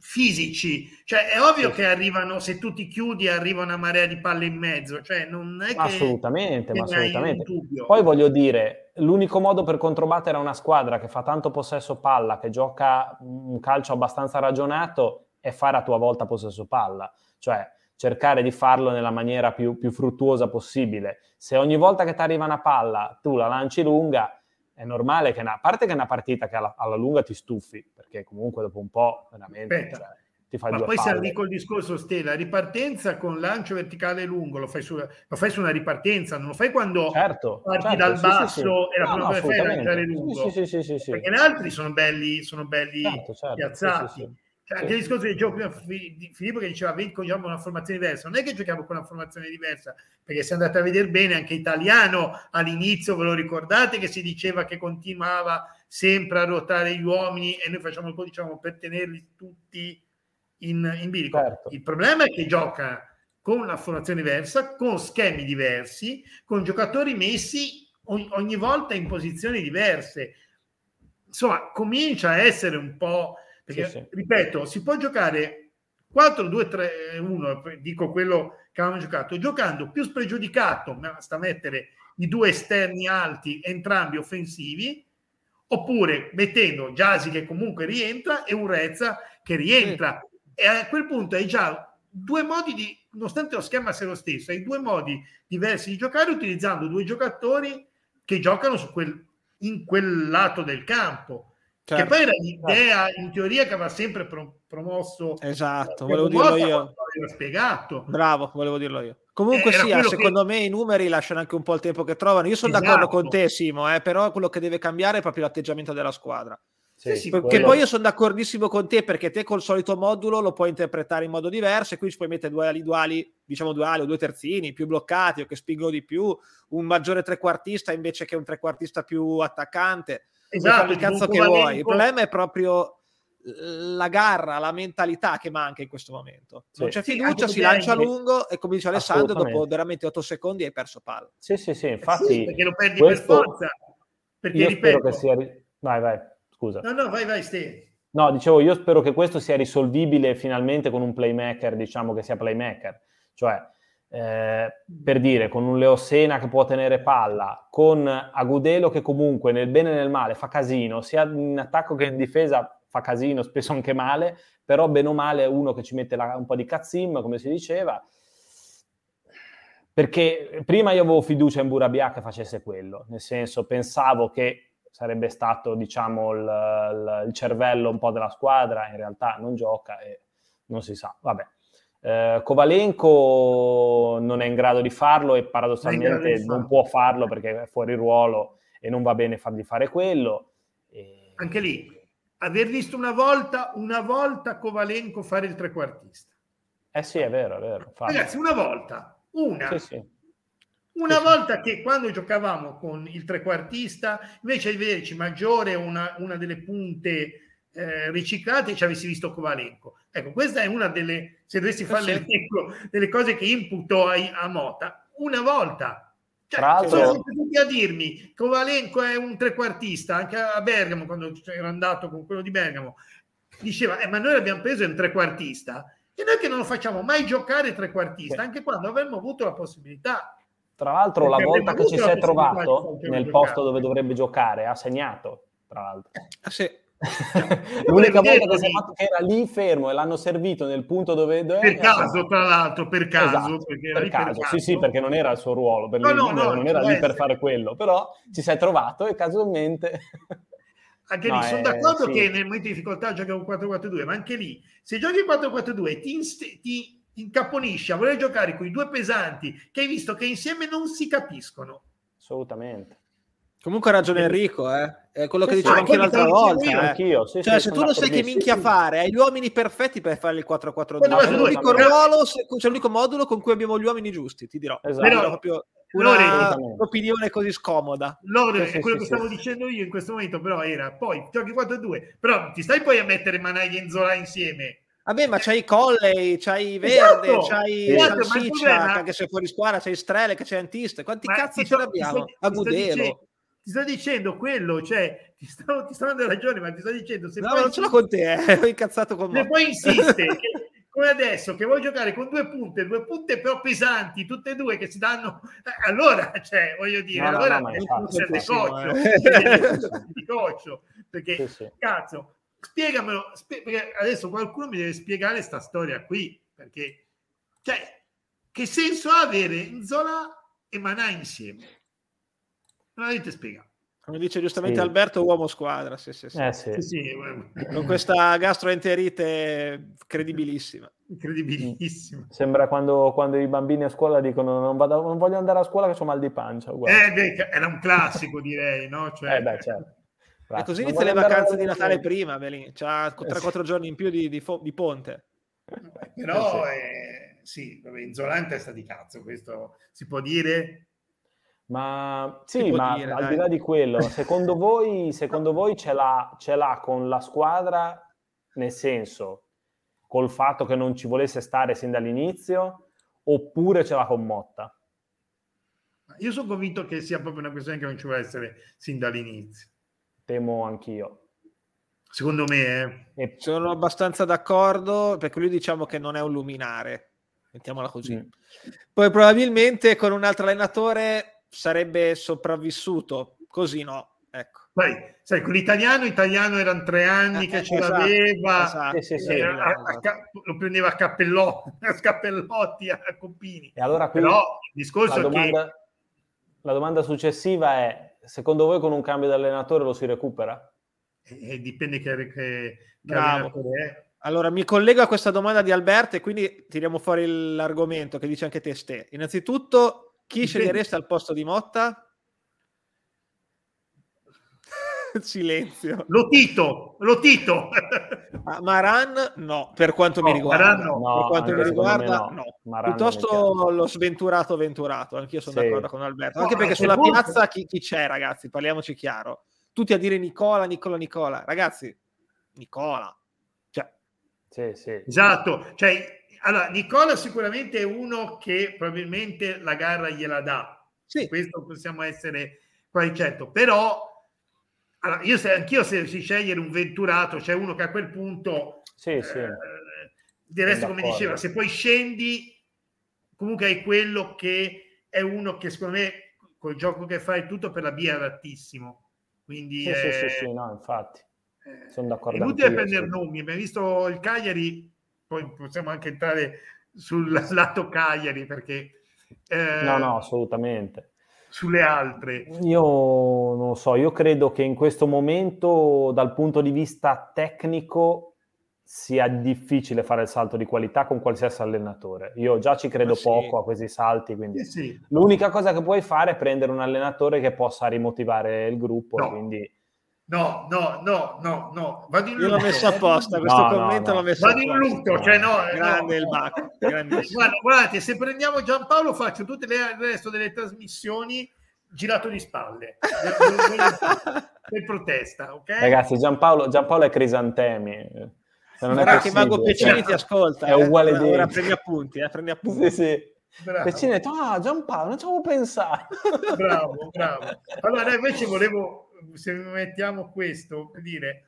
fisici, cioè è ovvio sì. che arrivano, se tu ti chiudi arriva una marea di palle in mezzo, cioè non è che... Assolutamente, ma assolutamente. Poi voglio dire, l'unico modo per controbattere una squadra che fa tanto possesso palla, che gioca un calcio abbastanza ragionato, è fare a tua volta possesso palla, cioè cercare di farlo nella maniera più, più fruttuosa possibile. Se ogni volta che ti arriva una palla tu la lanci lunga, è normale che, una, a parte che è una partita che alla, alla, lunga ti stufi, perché comunque dopo un po' veramente cioè, ti fai Ma due poi palle. se arrivi col discorso Stella, ripartenza con lancio verticale lungo, lo fai, su, lo fai su una ripartenza, non lo fai quando certo, parti certo, dal sì, basso sì, sì. e la prima cosa che fai è lanciare lungo. Sì, sì, sì, Perché gli altri sono belli, sono belli certo, certo, piazzati. Cioè, anche il discorso che prima di Filippo che diceva giochiamo una formazione diversa, non è che giochiamo con una formazione diversa, perché se andate a vedere bene anche italiano all'inizio, ve lo ricordate che si diceva che continuava sempre a ruotare gli uomini e noi facciamo un po' diciamo per tenerli tutti in, in bilico. Certo. Il problema è che gioca con una formazione diversa, con schemi diversi, con giocatori messi ogni, ogni volta in posizioni diverse. Insomma, comincia a essere un po' Perché, sì, sì. ripeto, si può giocare 4-2-3-1, dico quello che avevamo giocato, giocando più spregiudicato, basta mettere i due esterni alti, entrambi offensivi, oppure mettendo Giasi che comunque rientra e un Rezza che rientra. Sì. E a quel punto hai già due modi di, nonostante lo schema sia lo stesso, hai due modi diversi di giocare utilizzando due giocatori che giocano su quel, in quel lato del campo. Certo. Che poi era l'idea in teoria che aveva sempre pro- promosso. Esatto, volevo dirlo io. Spiegato. Bravo, volevo dirlo io. Comunque sì, secondo che... me i numeri lasciano anche un po' il tempo che trovano. Io sono esatto. d'accordo con te, Simo, eh, però quello che deve cambiare è proprio l'atteggiamento della squadra. Sì, sì, perché quello... poi io sono d'accordissimo con te perché te col solito modulo lo puoi interpretare in modo diverso e qui ci puoi mettere due ali duali, diciamo duali o due terzini più bloccati o che spingono di più, un maggiore trequartista invece che un trequartista più attaccante. Esatto, il cazzo che vuoi. Il problema è proprio la garra, la mentalità che manca in questo momento. Sì. Non c'è fiducia, si lancia a lungo e come dice Alessandro, dopo veramente 8 secondi hai perso palla. Sì, sì, sì, infatti... Sì, perché lo perdi questo... per forza. Perché io ripeto... che sia... Vai, vai scusa. No, no, vai, vai, Ste. No, dicevo, io spero che questo sia risolvibile finalmente con un playmaker, diciamo che sia playmaker. Cioè, eh, per dire, con un Leosena che può tenere palla, con Agudelo che comunque nel bene e nel male fa casino, sia in attacco che in difesa fa casino, spesso anche male, però bene o male è uno che ci mette la, un po' di cazzim, come si diceva. Perché prima io avevo fiducia in Burabia che facesse quello, nel senso pensavo che sarebbe stato diciamo il, il, cervello un po' della squadra, in realtà non gioca e non si sa. Vabbè. Eh, Kovalenko non è in grado di farlo e paradossalmente non può farlo perché è fuori ruolo e non va bene fargli fare quello. E... Anche lì, aver visto una volta, una volta Kovalenko fare il trequartista. Eh sì, è vero, è vero. Infatti. Ragazzi, una volta, una. Sì, sì. Una volta che quando giocavamo con il trequartista, invece di vederci maggiore una, una delle punte eh, riciclate, ci avessi visto Kovalenko. Ecco, questa è una delle, se dovessi fare l'elenco, delle cose che imputo a, a Mota. Una volta. Cioè, Tra l'altro... sono tutti a dirmi Kovalenko è un trequartista, anche a Bergamo, quando ero andato con quello di Bergamo, diceva, eh, ma noi l'abbiamo preso in trequartista e noi che non lo facciamo mai giocare trequartista, anche quando avremmo avuto la possibilità tra l'altro, la volta che ci si è trovato nel posto dove dovrebbe giocare, ha segnato. Tra l'altro, ah, sì. l'unica volta che si è fatto che era lì fermo e l'hanno servito nel punto dove doveva. Per caso, tra l'altro, per caso, esatto, per, caso. per, caso. Sì, sì, perché non era il suo ruolo, per no, no, no, non era lì per fare quello, però ci si è trovato e casualmente. Anche no, lì sono d'accordo sì. che nel momento di difficoltà gioca un 4-4-2, ma anche lì se giochi 4-4-2 ti, inst- ti incaponisci a voler giocare con i due pesanti che hai visto che insieme non si capiscono. Assolutamente. Comunque ha ragione Enrico, eh? è quello che dicevo anche l'altra volta. Eh. Anch'io, sì, cioè, sì, se tu non sai che minchia fare, hai gli uomini perfetti per fare il 4-4-2. C'è l'unico ruolo, c'è l'unico modulo con cui abbiamo gli uomini giusti, ti dirò. Esatto. Però, proprio una opinione così scomoda. Lore, sì, quello che stavo dicendo io in questo momento, però era poi giochi 4-2, però ti stai poi a mettere Manai e Zola insieme Vabbè, ma c'hai Colley, c'hai Verde, esatto, c'hai esatto, Salsiccia, che anche se fuori squadra, c'hai Strele, che c'è Antiste. Quanti ma cazzo ce l'abbiamo? A Gudelo. Ti sto dicendo quello, cioè, ti sto, ti sto dando ragione, ma ti sto dicendo... Se no, poi non ce l'ho con te, eh. ho incazzato con me. Se poi insiste, che, come adesso, che vuoi giocare con due punte, due punte però pesanti, tutte e due che si danno... Eh, allora, cioè, voglio dire, no, allora no, no, è un coccio, di coccio, perché, sì, sì. cazzo, spiegamelo, spie- perché adesso qualcuno mi deve spiegare questa storia qui, perché, cioè, che senso ha avere Zola e Manà insieme? Non l'avete spiegato. Come dice giustamente sì. Alberto, uomo squadra. Sì, sì, sì. Eh, sì. sì Con questa gastroenterite credibilissima. Credibilissima. Sembra quando, quando, i bambini a scuola dicono non, vado, non voglio andare a scuola che ho mal di pancia. Eh, beh, era un classico direi, no? Cioè, eh beh, certo. E così inizia le vacanze di Natale prima, Belin. C'ha 3-4 eh giorni in più di, di, fo- di ponte. Beh, però, eh, sì, vabbè, Inzola in testa di cazzo, questo si può dire? Ma sì, ma dire, al dai. di là di quello, secondo voi, secondo voi ce, l'ha, ce l'ha con la squadra, nel senso, col fatto che non ci volesse stare sin dall'inizio, oppure ce l'ha con Motta? Io sono convinto che sia proprio una questione che non ci vuole essere sin dall'inizio temo anch'io. Secondo me eh. sono abbastanza d'accordo perché lui diciamo che non è un luminare, mettiamola così. Mm. Poi probabilmente con un altro allenatore sarebbe sopravvissuto, così no, ecco. Poi, sai, con l'italiano, italiano erano tre anni che ce esatto, l'aveva, esatto, sì, sì, eh, a, a, lo prendeva a cappellotti, a scappellotti, a Coppini. E allora Però il discorso la domanda, che... La domanda successiva è, secondo voi con un cambio di allenatore lo si recupera? Eh, dipende che, che, che allenatore è. Allora, mi collego a questa domanda di Alberto e quindi tiriamo fuori l'argomento che dice anche te, Ste. Innanzitutto, chi dipende. scegliereste al posto di Motta? Silenzio. Lo Tito, lo Tito. Ma Maran no, per quanto no, mi riguarda. No. per quanto mi riguarda, no. no. Piuttosto lo sventurato venturato, anch'io sono sì. d'accordo con Alberto. Anche perché sulla molto... piazza chi, chi, c'è, ragazzi? Parliamoci chiaro. Tutti a dire Nicola, Nicola, Nicola. Ragazzi, Nicola. Cioè. Sì, sì. Esatto. Cioè, allora, Nicola sicuramente è uno che probabilmente la gara gliela dà. Sì. Questo possiamo essere quasi certo. Però allora, io se, anch'io se si scegliere un venturato, c'è uno che a quel punto sì, sì. Eh, del resto, come diceva, se poi scendi, comunque hai quello che è uno che secondo me col gioco che fai tutto per la B è adattissimo. Quindi sì, è, sì, sì, sì, no, infatti. Eh, sono d'accordo. È inutile prendere nomi, abbiamo visto il Cagliari, poi possiamo anche entrare sul lato Cagliari perché... Eh, no, no, assolutamente sulle altre? Io non lo so, io credo che in questo momento dal punto di vista tecnico sia difficile fare il salto di qualità con qualsiasi allenatore. Io già ci credo sì. poco a questi salti, quindi sì, sì. l'unica cosa che puoi fare è prendere un allenatore che possa rimotivare il gruppo, no. quindi No, no, no, no, no. Vado in Io l'ho messo apposta, questo no, commento no, no. l'ho messo Vado in lutto, cioè no. Grande il bac. Guarda, guardate, se prendiamo Giampaolo faccio tutto il resto delle trasmissioni girato di spalle per protesta, ok? Ragazzi, Giampaolo, Giampaolo è Crisantemi. Se non Guarda è che Mago Pecini ti ascolta. È eh. uguale di... Ora prendi appunti, eh, prendi appunti. Sì, sì. Bravo. Pecini ha detto, ah Giampaolo, non ci avevo pensato. Bravo, bravo. Allora invece volevo se mettiamo questo, per dire,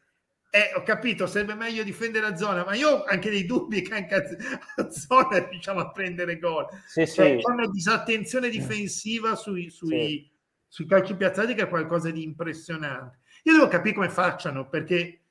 eh, ho capito, sarebbe meglio difendere la zona, ma io ho anche dei dubbi che anche a zona riusciamo a prendere gol. Sì, cioè, sì. una disattenzione difensiva sui, sui, sì. sui calci piazzati che è qualcosa di impressionante. Io devo capire come facciano, perché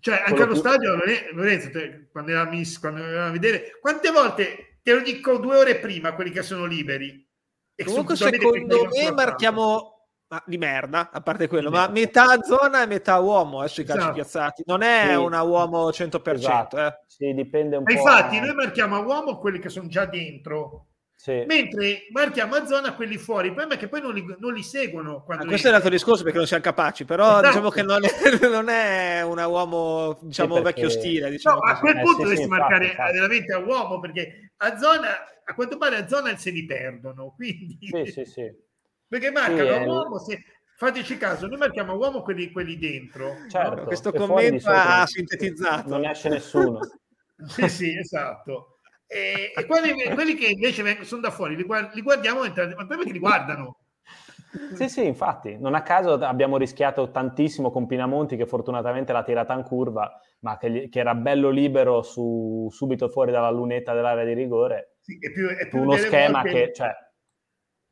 cioè, anche allo più... stadio, Lorenzo, quando eravamo a vedere, quante volte, te lo dico due ore prima, quelli che sono liberi. E Comunque secondo me marchiamo ma di merda, a parte quello, ma metà zona e metà uomo eh, sui calci esatto. piazzati, non è sì. una uomo 100%. Esatto. Eh. Sì, dipende un ma po'. Infatti, noi marchiamo a uomo quelli che sono già dentro. Sì. Mentre marchiamo a zona quelli fuori, il problema è che poi non li, non li seguono. Ah, questo è l'altro discorso perché non siamo capaci, però esatto. diciamo che non è, non è una uomo diciamo sì, perché... vecchio stile. Diciamo no, a quel punto eh, dovresti marcare infatti. veramente a uomo perché a zona, a quanto pare a zona se li perdono. Quindi... Sì, sì, sì. Perché marcano sì, uomo, se... fateci caso, noi marchiamo uomo quelli, quelli dentro. Certo, no? Questo commento ha sintetizzato. Non esce nessuno. sì, sì, esatto. E, e quelli, quelli, che invece sono da fuori, li, guard- li guardiamo, ma perché li guardano? Sì, sì, infatti, non a caso abbiamo rischiato tantissimo con Pinamonti che fortunatamente l'ha tirata in curva, ma che, gli, che era bello libero su, subito fuori dalla lunetta dell'area di rigore. Sì, è più, è più uno schema volte... che, cioè,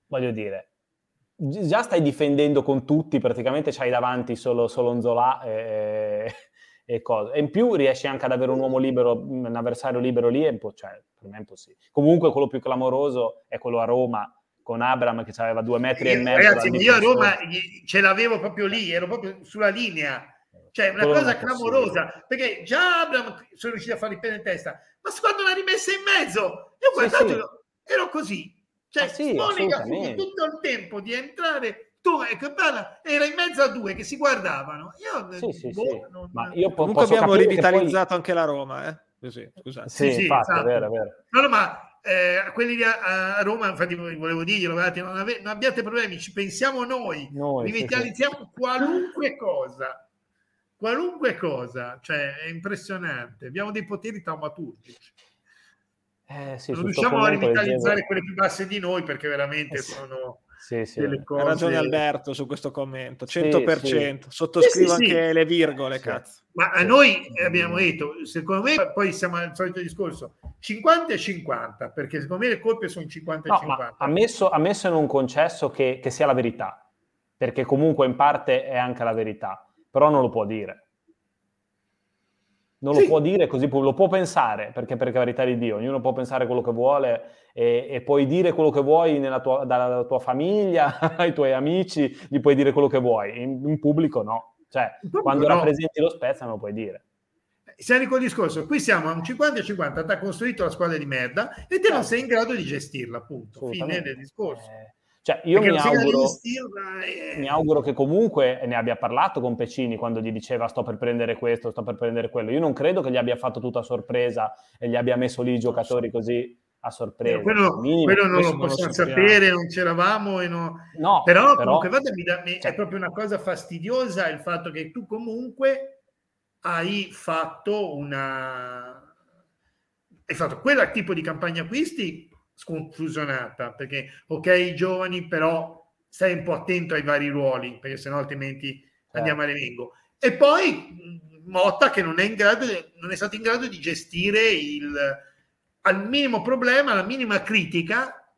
voglio dire, già stai difendendo con tutti, praticamente c'hai davanti solo, solo Nzola e, e cose. E in più riesci anche ad avere un uomo libero, un avversario libero lì, e, cioè, per me è impossibile. Comunque quello più clamoroso è quello a Roma, con Abram che aveva due metri io, e mezzo. Ragazzi, io a Roma ce l'avevo proprio lì, ero proprio sulla linea. Cioè, una cosa clamorosa, perché già Abram sono riuscito a fare il pene in testa, ma quando l'ha rimessa in mezzo, io guardato, sì, sì. ero così, cioè, ah, sì, Monica fu tutto il tempo di entrare tu e Cabana era in mezzo a due che si guardavano. Io, sì, sì, boh, sì. Non... Ma io po- Comunque abbiamo rivitalizzato poi... anche la Roma, eh? Così, scusate. Sì, sì, infatti, esatto. è vero, è vero. No, no, ma eh, quelli di a, a, Roma, infatti volevo dirglielo, guardate, non, ave- non, abbiate problemi, ci pensiamo noi, noi rivitalizziamo sì, qualunque cosa. Qualunque cosa, cioè è impressionante. Abbiamo dei poteri taumaturgici. Eh, sì, non riusciamo a rivitalizzare quelle più basse di noi perché veramente eh, sono sì, sì. delle cose. Ha ragione Alberto su questo commento, 100%. Sì, Sottoscrivo anche le virgole, cazzo. Ma a noi abbiamo detto, secondo me, poi siamo al solito discorso, 50 e 50, perché secondo me le colpe sono 50 e no, 50. Ammesso, ammesso in un concesso che, che sia la verità. perché comunque in parte è anche la verità, però non lo può dire. Non sì. lo può dire così, lo può pensare, perché per carità di Dio, ognuno può pensare quello che vuole e, e puoi dire quello che vuoi tua, dalla tua famiglia, ai tuoi amici, gli puoi dire quello che vuoi, in, in pubblico no. Cioè, quando no. rappresenti lo Spezia non lo puoi dire. Siamo col discorso, qui siamo a un 50-50, ti ha costruito la squadra di merda e te non certo. sei in grado di gestirla, appunto. Fine del discorso. Eh, cioè, io mi auguro, è... mi auguro, che comunque ne abbia parlato con Pecini quando gli diceva sto per prendere questo, sto per prendere quello. Io non credo che gli abbia fatto tutta sorpresa e gli abbia messo lì i giocatori così a sorpresa. Eh, quello, Minimo, quello, non lo possiamo sapere, non c'eravamo. No... No, però, però comunque guarda, mi da, mi, cioè, è proprio una cosa fastidiosa il fatto che tu comunque hai fatto una hai fatto quel tipo di campagna acquisti sconfusionata perché ok i giovani però stai un po' attento ai vari ruoli perché sennò altrimenti andiamo a revengo e poi Motta che non è, in grado, non è stato in grado di gestire il al minimo problema, alla minima critica,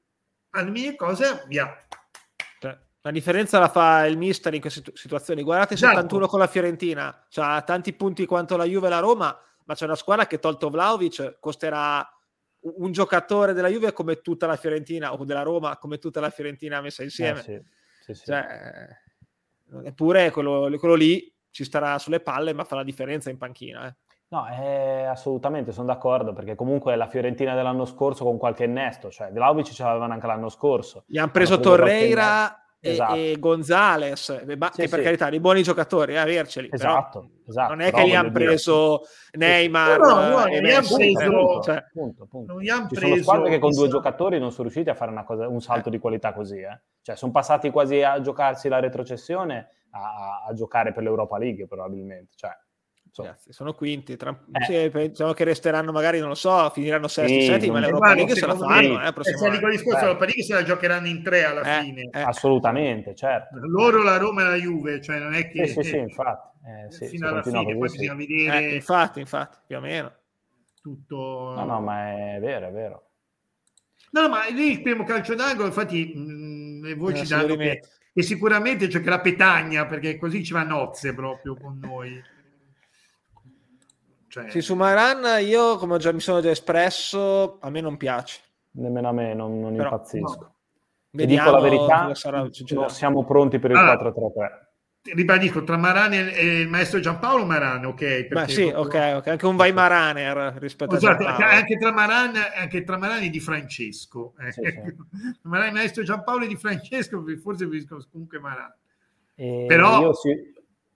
alle minime cose via la differenza la fa il mister in queste situazioni. Guardate esatto. 71 con la Fiorentina, ha tanti punti quanto la Juve e la Roma, ma c'è una squadra che tolto Vlaovic costerà un giocatore della Juve come tutta la Fiorentina o della Roma come tutta la Fiorentina messa insieme. Eh, sì. Sì, sì. Cioè, eppure quello, quello, lì ci starà sulle palle, ma fa la differenza in panchina. Eh. No, eh, assolutamente, sono d'accordo, perché comunque la Fiorentina dell'anno scorso con qualche innesto, cioè Vlaovic ce l'avevano anche l'anno scorso. Gli hanno preso, preso Torreira esatto. e, Gonzales, eh, ma, sì, che per sì. carità, di buoni giocatori, eh, averceli. Esatto, esatto. Non è che gli hanno preso dire. Neymar. No, no, no, gli hanno preso... Cioè, punto, punto. Non gli hanno preso... sono squadre che con due giocatori non sono riusciti a fare cosa, un salto eh. di qualità così. Eh. Cioè, sono passati quasi a giocarsi la retrocessione a, a giocare per l'Europa League, probabilmente. Cioè, So. Ragazzi, sono quinti, tra... eh. sì, pensavo che resteranno magari, non lo so, finiranno sesti, sì, settimi, ma l'Europa League se la fanno. Eh, se il discorso, l'Europa League se la giocheranno in tre alla eh, fine. Eh. Assolutamente, certo. Loro, la Roma e la Juve, cioè non è che... Sì, sì, sì infatti. Eh, sì, fino alla fine, poi bisogna vedere... Eh, infatti, infatti, più o meno. Tutto... No, no, ma è vero, è vero. No, ma lì il primo calcio d'angolo, infatti, mh, le voci danno che, che sicuramente giocherà Petagna, perché così ci va nozze proprio con noi. Cioè... Sì, su Maran io, come già mi sono già espresso, a me non piace. Nemmeno a me, non, non Però, impazzisco. No. Vediamo, dico la verità, sarà, non siamo pronti per il allora, 4-3-3 ribadisco tra Marane e il maestro Giampaolo Marane ok Beh, sì ok ok anche un vai Maraner rispetto esatto, a Giampaolo anche tra Marane anche tra Marane di Francesco eh. sì, sì. Marane maestro Giampaolo e di Francesco forse comunque Marane e però io sì,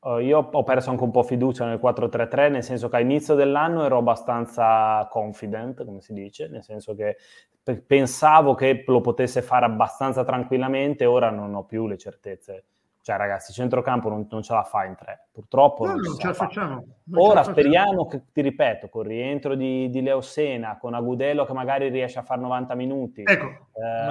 Uh, io ho perso anche un po' fiducia nel 4-3-3, nel senso che all'inizio dell'anno ero abbastanza confident, come si dice, nel senso che pe- pensavo che lo potesse fare abbastanza tranquillamente, ora non ho più le certezze cioè, ragazzi, centrocampo non, non ce la fa in tre, purtroppo. No, non, non ce la facciamo. Non Ora speriamo che, ti ripeto, con il rientro di, di Leo Sena, con Agudelo che magari riesce a fare 90 minuti. Ecco,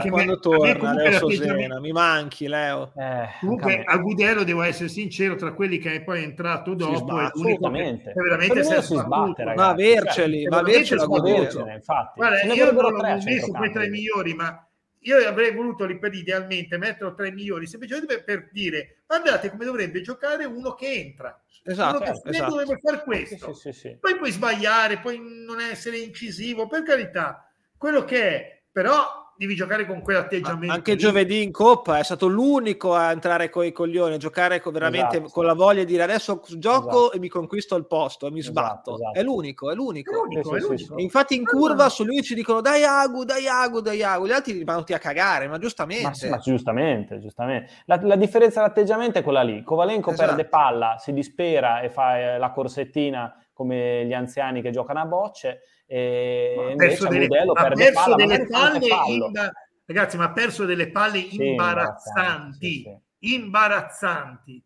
eh, quando torna Leo Sena, mi manchi Leo. Eh, comunque Agudelo, devo essere sincero, tra quelli che è poi entrato dopo, sbatte, assolutamente. Che veramente si, sbatte, ragazzi. Ma averceli, cioè, ma averceli Agudelo. Infatti. Guarda, io non l'ho messo quei tre migliori, ma io avrei voluto ripetere idealmente metterlo tra i migliori semplicemente per dire guardate come dovrebbe giocare uno che entra. Esatto, uno che esatto. dovrebbe fare questo sì, sì, sì, poi puoi sbagliare puoi non essere incisivo per carità. Quello che è però devi giocare con quell'atteggiamento. Anche lì. giovedì in Coppa è stato l'unico a entrare con i coglioni, a giocare con, veramente esatto. con la voglia di dire adesso gioco esatto. e mi conquisto il posto e mi esatto, sbatto. Esatto. È l'unico, è l'unico. È l'unico, è l'unico. Infatti in curva su lui ci dicono dai Agu, dai Agu, dai Agu. Gli altri rimangono a cagare, ma giustamente. Ma, sì, ma giustamente, giustamente. La, la, differenza d'atteggiamento è quella lì. Kovalenko esatto. perde palla, si dispera e fa eh, la corsettina come gli anziani che giocano a bocce e invece delle, Mudello perde palla, delle palle imba- ragazzi ma ha perso delle palle sì, imbarazzanti sì, sì. imbarazzanti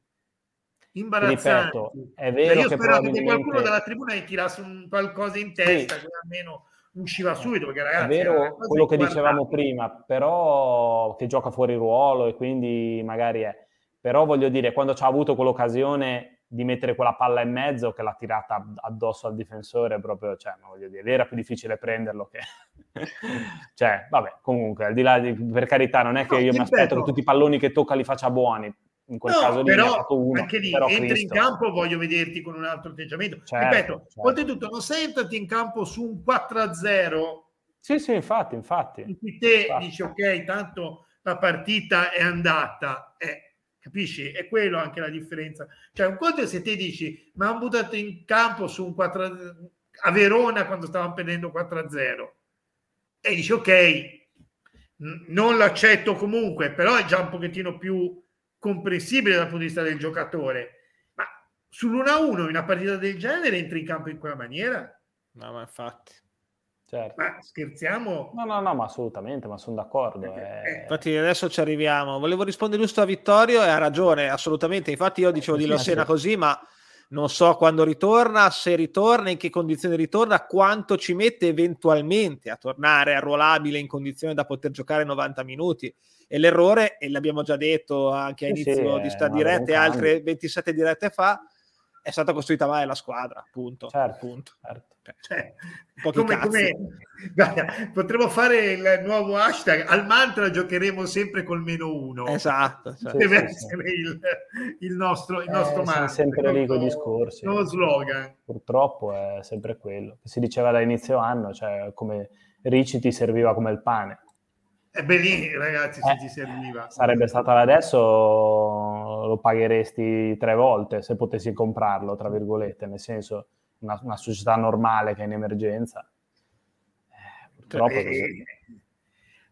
imbarazzanti ripeto, è vero cioè, io che probabilmente... che qualcuno dalla tribuna gli tirasse un qualcosa in testa che almeno usciva subito perché ragazzi è vero quello che dicevamo prima però che gioca fuori ruolo e quindi magari è. Però voglio dire quando ci ha avuto quell'occasione di mettere quella palla in mezzo che l'ha tirata addosso al difensore proprio, cioè, ma voglio dire, era più difficile prenderlo che... cioè, vabbè, comunque, al di là di, per carità, non è che no, io mi aspetto che tutti i palloni che tocca li faccia buoni, in quel no, caso lì però, uno. Anche lì, entri Cristo. in campo, voglio vederti con un altro atteggiamento. Certo, Ripeto, certo. oltretutto, non sei entrati in campo su un 4-0. Sì, sì, infatti, infatti. In cui te infatti. dici, ok, tanto la partita è andata. Eh, capisci? È quello anche la differenza. Cioè, un conto è se te dici, ma hanno buttato in campo su un 4 a Verona quando stavano perdendo 4-0. E dici, ok, non l'accetto comunque, però è già un pochettino più comprensibile dal punto di vista del giocatore. Ma sull'1-1 in una partita del genere entri in campo in quella maniera? No, ma infatti. Certo. Ma scherziamo? No, no, no, ma assolutamente, ma sono d'accordo. Eh. eh. Infatti adesso ci arriviamo. Volevo rispondere giusto a Vittorio e ha ragione, assolutamente. Infatti io dicevo di Lossena così, ma non so quando ritorna, se ritorna, in che condizioni ritorna, quanto ci mette eventualmente a tornare arruolabile in condizione da poter giocare 90 minuti. E l'errore, e l'abbiamo già detto anche a inizio sì, di sta diretta e altre 27 dirette fa, è stata costruita male la squadra, punto. Certo, punto. certo. Cioè, come, come, guarda, potremmo fare il nuovo hashtag al mantra giocheremo sempre col meno uno esatto cioè, deve sì, essere sì. Il, il, nostro, il nostro eh, mantra sempre lì con i discorsi lo slogan purtroppo è sempre quello si diceva da inizio anno cioè come Ricci ti serviva come il pane e beh lì ragazzi se eh, ti serviva sarebbe stato adesso lo pagheresti tre volte se potessi comprarlo tra virgolette nel senso una, una società normale che è in emergenza. Eh, purtroppo eh, così.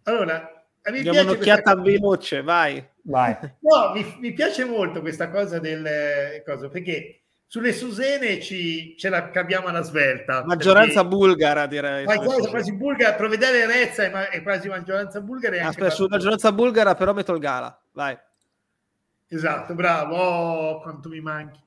Allora, mi Diamo un'occhiata veloce, vai. vai. No, mi, mi, piace molto questa cosa del cosa, perché sulle Susene ci, ce la capiamo alla svelta. Maggioranza bulgara, direi. Ma quasi, quasi bulgara, provvedere Rezza è, è, quasi maggioranza bulgara. E Aspetta, su maggioranza bulgara però metto il Gala, vai. Esatto, bravo, oh, quanto mi manchi.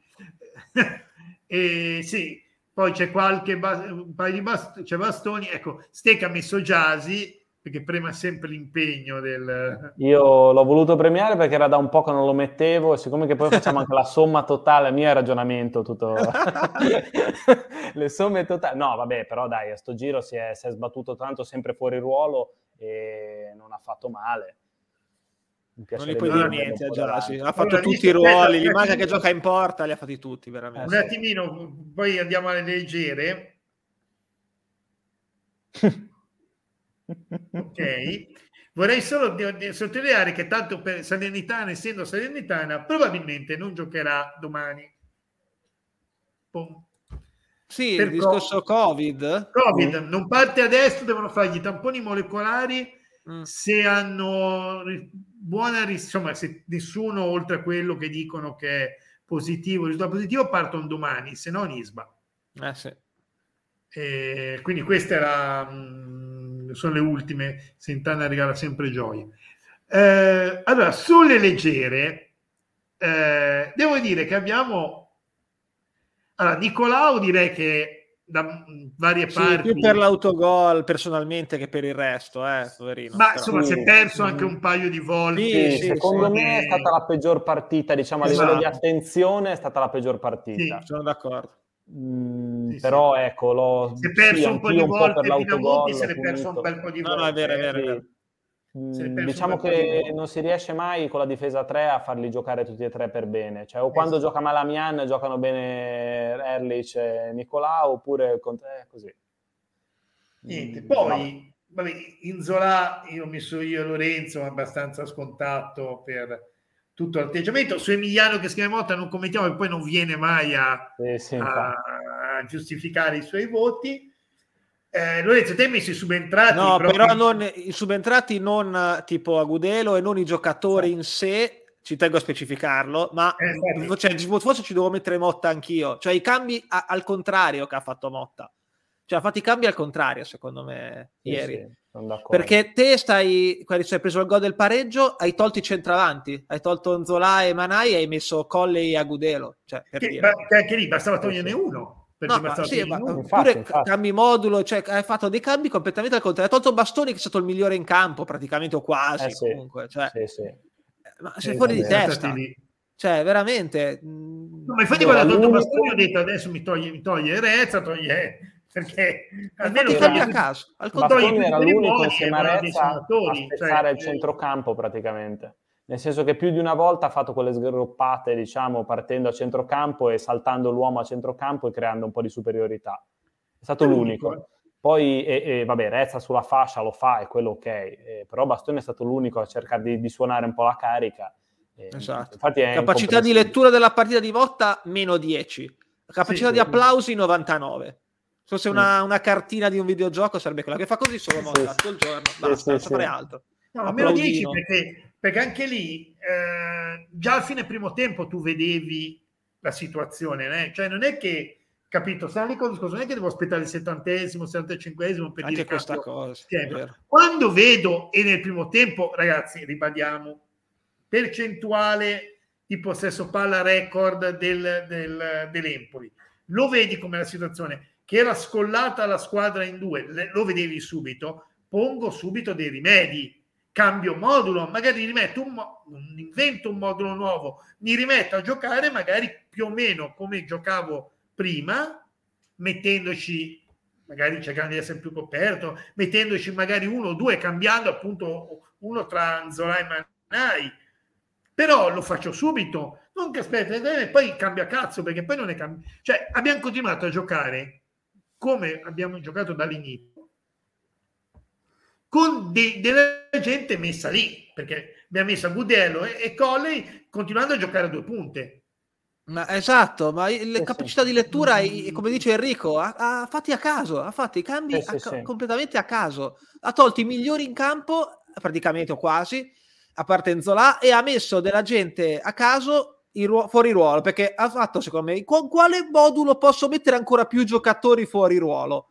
e sì, poi c'è qualche un paio di bast- c'è bastoni, ecco, Steak ha messo Jasi perché prema sempre l'impegno del... Io l'ho voluto premiare perché era da un po' che non lo mettevo e siccome che poi facciamo anche la somma totale, mio ragionamento tutto... le somme totali... No, vabbè, però dai, a sto giro si è, si è sbattuto tanto sempre fuori ruolo e non ha fatto male non gli puoi dire niente a Giassi, ha fatto allora, tutti i ruoli, gli manca che gioca in porta, li ha fatti tutti veramente. Un attimino, poi andiamo alle leggere. ok, vorrei solo sottolineare che tanto per Salernitana, essendo Salernitana, probabilmente non giocherà domani. Pum. Sì, per il discorso COVID. COVID mm. non parte adesso, devono fargli i tamponi molecolari mm. se hanno buona, insomma, se nessuno oltre a quello che dicono che è positivo, risultato positivo, partono domani, se no Nisba. Eh sì. E quindi queste era, mh, mm, sono le ultime, Sentana regala sempre gioia. Eh, allora, sulle leggere, eh, devo dire che abbiamo... Allora, Nicolao direi che da varie sì, parti. Più per l'autogol personalmente che per il resto, eh, poverino. Ma però. insomma, sì. si è perso anche un paio di volte. Sì, sì secondo me è stata la peggior partita, diciamo esatto. a livello di esatto. attenzione è stata la peggior partita. Sì, sono d'accordo. Mm, però ecco, l'ho, si è perso un po' di volte, Pinamonti se è perso un bel po' di no, volte. No, è vero, è vero. È vero. Mm, diciamo che non si riesce mai con la difesa 3 a farli giocare tutti e tre per bene. Cioè, o quando esatto. gioca Malamian giocano bene Erlich e Nicolau, oppure con te così. Niente. Mm, Poi, no. vabbè, in Zola io ho messo io e Lorenzo abbastanza scontato per tutto l'atteggiamento. Su Emiliano che scrive Motta non commentiamo e poi non viene mai a, sì, sì, a, a giustificare i suoi voti. Eh, Lorenzo, te messi subentrati. No, proprio... però non, i subentrati non tipo Agudelo e non i giocatori in sé, ci tengo a specificarlo, ma eh, cioè, forse ci devo mettere Motta anch'io. Cioè i cambi a, al contrario che ha fatto Motta. Cioè ha fatto i cambi al contrario, secondo me, sì, ieri. Perché te stai, quando hai preso il gol del pareggio, hai tolto i centravanti, hai tolto Zola e Manai e hai messo Colle e Agudelo. Cioè, per che, dire. Ma, anche lì bastava toglierne uno. No, ma sì, ma infatti, infatti. cambi modulo, cioè hai fatto dei cambi completamente al contrario. Hai tolto Bastoni che è stato il migliore in campo, praticamente o quasi. Eh, sì. comunque, cioè, sì, sì. Ma sei fuori di testa. Cioè, veramente. Mm, no, ma infatti, quando ha tolto Bastoni, ho detto adesso mi toglie, mi toglie Rezza, toglie perché almeno cambi a caso. Al contrario, era l'unico insieme a Rezza a spezzare cioè, il centrocampo praticamente nel senso che più di una volta ha fatto quelle sgroppate, diciamo, partendo a centrocampo e saltando l'uomo a centrocampo e creando un po' di superiorità. È stato è l'unico. l'unico. Poi, e, e, vabbè, Rezza sulla fascia lo fa, è quello ok, eh, però Bastone è stato l'unico a cercare di, di suonare un po' la carica. Eh, esatto. Capacità di lettura della partita di Votta, meno 10. Capacità sì, di applausi, 99. Se fosse una, una, cartina di un videogioco sarebbe quella che fa così solo sì, tutto il giorno, basta, non fare altro. No, meno 10 perché, perché, anche lì eh, già a fine primo tempo tu vedevi la situazione, né? cioè non è che capito, stiamo lì con discorso, non è che devo aspettare il settantesimo, settantacinquesimo per anche dire questa cosa. Quando vedo e nel primo tempo, ragazzi, ribadiamo, percentuale di possesso palla record del, del, dell'Empoli, lo vedi come la situazione che era scollata la squadra in due, lo vedevi subito, pongo subito dei rimedi cambio modulo, magari rimetto un, mo- invento un modulo nuovo, mi rimetto a giocare magari più o meno come giocavo prima, mettendoci, magari cercando di essere più coperto, mettendoci magari uno o due, cambiando appunto uno tra Anzola e Manai, però lo faccio subito, non che aspetta e poi cambia cazzo, perché poi non è cambiato. Cioè, abbiamo continuato a giocare come abbiamo giocato dall'inizio con de- della gente messa lì, perché abbiamo messo Gudello e, e Colley continuando a giocare a due punte. Ma esatto, ma le sì, capacità sì. di lettura, come dice Enrico, ha, ha, fatti a caso, ha fatto i cambi sì, a, completamente a caso. Ha tolto i migliori in campo, praticamente o quasi, a parte Enzola, e ha messo della gente a caso ruo- fuori ruolo, perché ha fatto, secondo me, con quale modulo posso mettere ancora più giocatori fuori ruolo?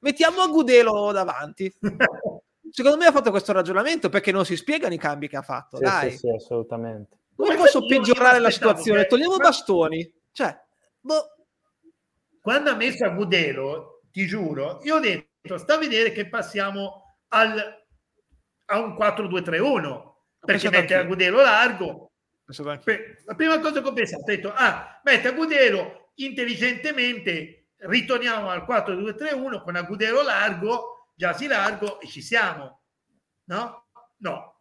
Mettiamo a Gudelo davanti. Secondo me ha fatto questo ragionamento perché non si spiegano i cambi che ha fatto. Sì, Dai. Sì, sì, assolutamente. Come posso peggiorare la situazione? Che... Togliamo i bastoni. Cioè, boh. Quando ha messo a Gudelo, ti giuro, io ho detto, sta a vedere che passiamo al, a un 4-2-3-1 perché mette a Gudelo largo. La prima cosa che ho pensato, ho detto, ah, mette a Gudelo intelligentemente, ritorniamo al 4-2-3-1 con Agudelo largo Giasi largo e ci siamo. No? No.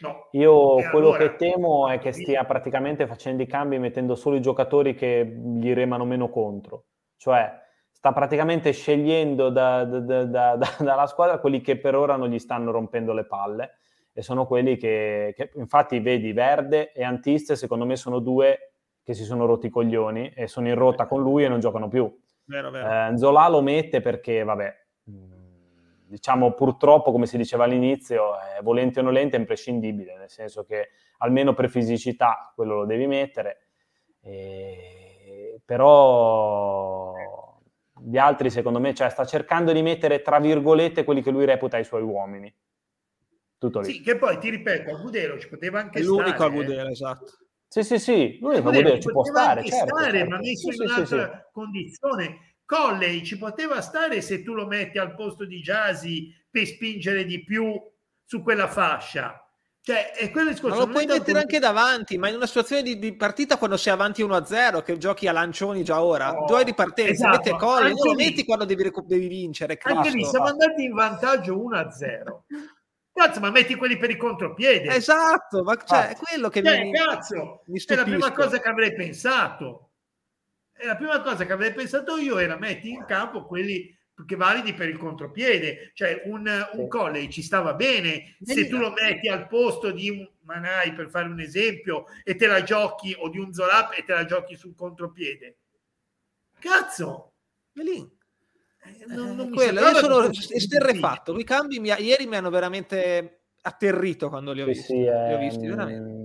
No. Io e quello allora, che temo è che stia praticamente facendo i cambi mettendo solo i giocatori che gli remano meno contro. Cioè, sta praticamente scegliendo da, da, da, dalla squadra quelli che per ora non gli stanno rompendo le palle e sono quelli che, che infatti vedi Verde e Antiste secondo me sono due che si sono rotti i coglioni e sono in rotta con lui e non giocano più. Vero, vero. Eh, Zola lo mette perché vabbè diciamo purtroppo, come si diceva all'inizio, eh, volente o nolente è imprescindibile, nel senso che almeno per fisicità quello lo devi mettere, eh, però gli altri secondo me, cioè sta cercando di mettere tra virgolette quelli che lui reputa i suoi uomini. Tutto lì. Sì, che poi ti ripeto, Agudelo ci poteva anche è l'unico Agudelo, esatto. Sì, sì, sì, l'unico Agudelo ci può stare, certo, stare certo. ma messo sì, in sì, un'altra sì, condizione Colley ci poteva stare se tu lo metti al posto di Jasi per spingere di più su quella fascia. Cioè, è quello discorso. Ma lo puoi mettere anche davanti, ma in una situazione di, di partita quando sei avanti 1-0, che giochi a lancioni già ora, oh, giochi di partenza, esatto. mette Colley, non lo metti quando devi, devi vincere. Cristo. Anche lì siamo andati in vantaggio 1-0. Cazzo, ma metti quelli per i contropiedi. Esatto, ma cioè, è quello che cioè, mi, cazzo, mi è la prima cosa che avrei pensato. E la prima cosa che avrei pensato io era metti in campo quelli che validi per il contropiede, cioè un, un Colley ci stava bene, se tu lo metti al posto di un Manai per fare un esempio e te la giochi o di un Zolap e te la giochi sul contropiede. Cazzo! Lì. Eh, non, non quello, io sono esterrefatto, i cambi mi, ieri mi hanno veramente atterrito quando li ho visti, sì, li ho visti veramente.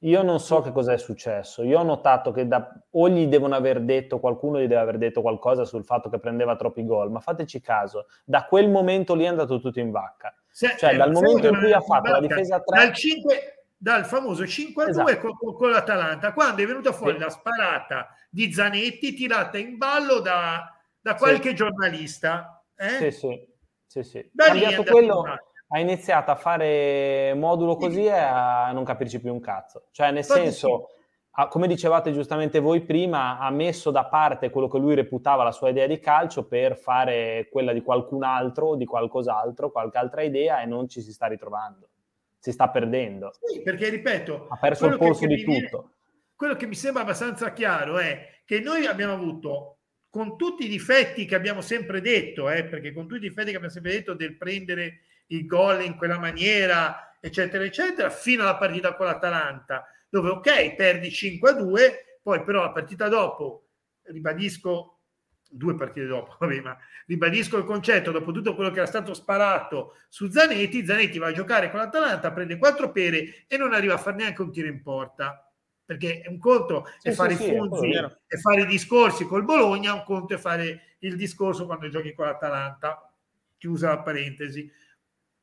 Io non so che cosa è successo. Io ho notato che da, o gli devono aver detto, qualcuno gli deve aver detto qualcosa sul fatto che prendeva troppi gol, ma fateci caso, da quel momento lì è andato tutto in vacca. Se, cioè, eh, dal momento in cui ha fatto la difesa 3... Dal, 5, dal famoso 5 a 2 esatto. con, con, l'Atalanta, quando è venuta fuori sì. la sparata di Zanetti tirata in ballo da, da qualche sì. giornalista. Eh? Sì, sì. sì, sì. Da cambiato quello ha iniziato a fare modulo così e a non capirci più un cazzo. Cioè, nel senso, ha, come dicevate giustamente voi prima, ha messo da parte quello che lui reputava la sua idea di calcio per fare quella di qualcun altro, di qualcos'altro, qualche altra idea e non ci si sta ritrovando. si sta perdendo. Sì, perché ripeto, ha perso il polso di tutto. Viene, quello che mi sembra abbastanza chiaro è che noi abbiamo avuto, con tutti i difetti che abbiamo sempre detto, eh, perché con tutti i difetti che abbiamo sempre detto del prendere il gol in quella maniera, eccetera, eccetera, fino alla partita con l'Atalanta, dove ok, perdi 5-2, poi però la partita dopo, ribadisco, due partite dopo, vabbè, ma ribadisco il concetto, dopo tutto quello che era stato sparato su Zanetti, Zanetti va a giocare con l'Atalanta, prende quattro pere e non arriva a fare neanche un tiro in porta. Perché un conto sì, è fare sì, i funzi e fare i discorsi col Bologna, un conto è fare il discorso quando giochi con l'Atalanta. Chiusa la parentesi.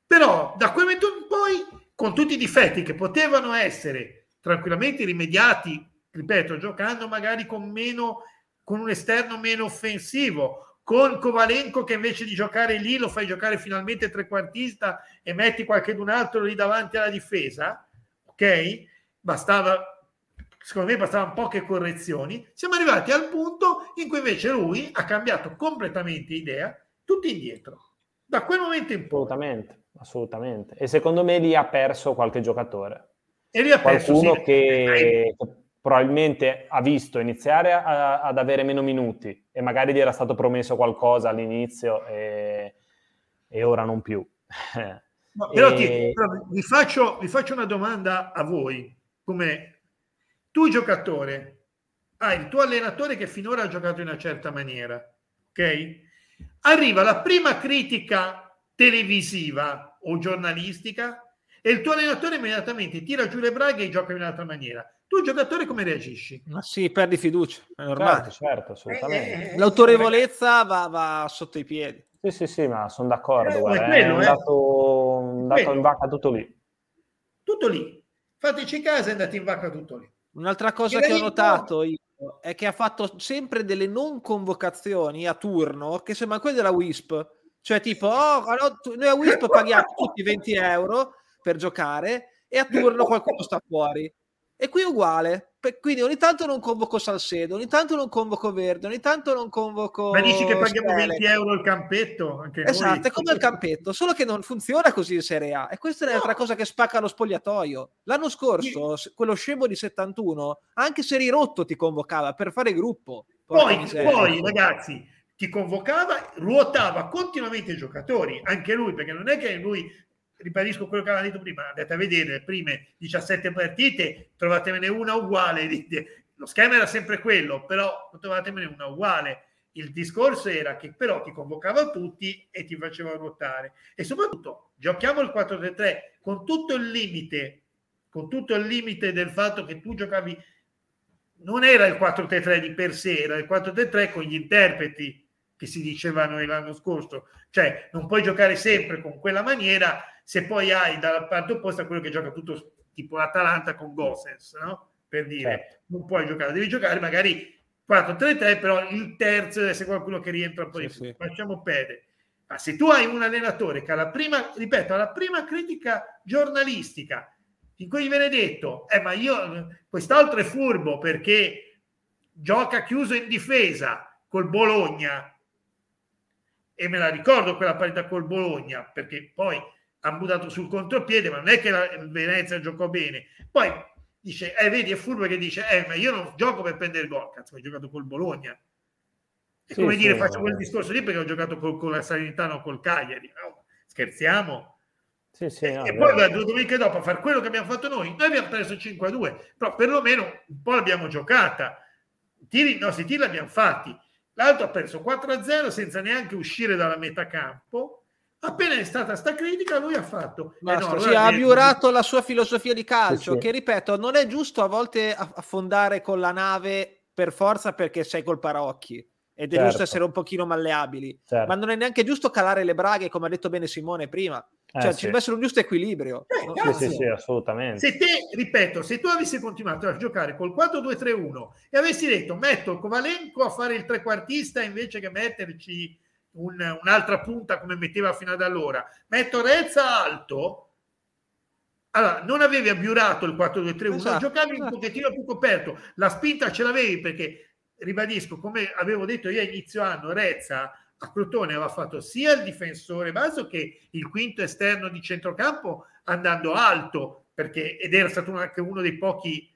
Però da quel momento in poi, con tutti i difetti che potevano essere tranquillamente rimediati, ripeto, giocando magari con meno con un esterno meno offensivo, con Kovalenko che invece di giocare lì lo fai giocare finalmente trequartista e metti qualcun altro lì davanti alla difesa, ok? Bastava, secondo me bastavano poche correzioni. Siamo arrivati al punto in cui invece lui ha cambiato completamente idea, tutti indietro. Da quel momento in poi. Assolutamente, assolutamente. E secondo me lì ha perso qualche giocatore. E lì ha perso qualcuno sì, che probabilmente ha visto iniziare a, ad avere meno minuti e magari gli era stato promesso qualcosa all'inizio e, e ora non più. No, però, ti, però vi, faccio, vi, faccio, una domanda a voi, come tu giocatore, hai il tuo allenatore che finora ha giocato in una certa maniera, ok? Arriva la prima critica televisiva o giornalistica e il tuo allenatore immediatamente tira giù le braghe e gioca in un'altra maniera tu giocatore come reagisci? Ma sì, perdi fiducia, è normale. Certo, certo assolutamente. Eh, eh, L'autorevolezza va, va, sotto i piedi. Sì, sì, sì, ma sono d'accordo. Eh, guarda, quello, è andato, eh. andato in vacca tutto lì. Tutto lì. Fateci caso, è andato in vacca tutto lì. Un'altra cosa che, che ho notato io è che ha fatto sempre delle non convocazioni a turno che sembra quelle della WISP. Cioè tipo, oh, noi a WISP paghiamo tutti 20 euro per giocare e a turno qualcuno sta fuori. E qui è uguale. Quindi ogni tanto non convoco Salcedo, ogni tanto non convoco Verde, ogni tanto non convoco. Ma dici che paghiamo Spele. 20 euro il campetto? Anche esatto, noi. è come il campetto, solo che non funziona così in Serie A. E questa è un'altra no. cosa che spacca lo spogliatoio. L'anno scorso, sì. quello scemo di 71, anche se eri rotto ti convocava per fare gruppo. Poi, poi, ragazzi, ti convocava, ruotava continuamente i giocatori, anche lui, perché non è che lui ribadisco quello che aveva detto prima, andate a vedere le prime 17 partite, trovatevene una uguale, lo schema era sempre quello, però trovatevene una uguale. Il discorso era che però ti convocava tutti e ti faceva ruotare. E soprattutto giochiamo il 4-3-3 con tutto il limite, con tutto il limite del fatto che tu giocavi, non era il 4-3-3 di per sé, era il 4-3-3 con gli interpreti che si dicevano l'anno scorso. Cioè non puoi giocare sempre con quella maniera se poi hai dalla parte opposta quello che gioca tutto tipo l'Atalanta con Gossens, no? Per dire, certo. non puoi giocare, devi giocare magari 4-3-3, però il terzo deve essere qualcuno che rientra un po' sì, di più. Sì. Facciamo pede. Ma se tu hai un allenatore che alla prima, ripeto, alla prima critica giornalistica in cui viene detto, eh ma io, quest'altro è furbo perché gioca chiuso in difesa col Bologna, e me la ricordo quella partita col Bologna, perché poi ha buttato sul contropiede, ma non è che la Venezia giocò bene. Poi dice, eh, vedi, è furbo che dice, eh, ma io non gioco per prendere il gol, cazzo, ho giocato col Bologna. È sì, come sì, dire, sì, faccio quel discorso lì perché ho giocato col, con la Salernitana o col Cagliari. No, scherziamo. Sì, sì, no, e poi la due domeniche dopo a fare quello che abbiamo fatto noi, noi abbiamo preso 5-2, però perlomeno un po' l'abbiamo giocata. Tiri, i nostri tiri l'abbiamo fatti. L'altro ha perso 4-0 senza neanche uscire dalla metà campo appena è stata sta critica lui ha fatto Basta, eh no, sì, ha abiurato la sua filosofia di calcio sì, sì. che ripeto non è giusto a volte affondare con la nave per forza perché sei col parocchi ed è certo. giusto essere un pochino malleabili certo. ma non è neanche giusto calare le braghe come ha detto bene Simone prima eh, cioè sì. ci deve essere un giusto equilibrio eh, sì, sì, sì, assolutamente se te, ripeto, se tu avessi continuato a giocare col 4-2-3-1 e avessi detto metto il Kovalenko a fare il trequartista invece che metterci un, un'altra punta come metteva fino ad allora, metto Rezza alto, allora non avevi abbiurato il 4-2-3-1, esatto, giocavi esatto. un pochettino più coperto, la spinta ce l'avevi perché, ribadisco, come avevo detto io a inizio anno, Rezza a Crotone aveva fatto sia il difensore basso che il quinto esterno di centrocampo andando alto, perché, ed era stato anche uno dei pochi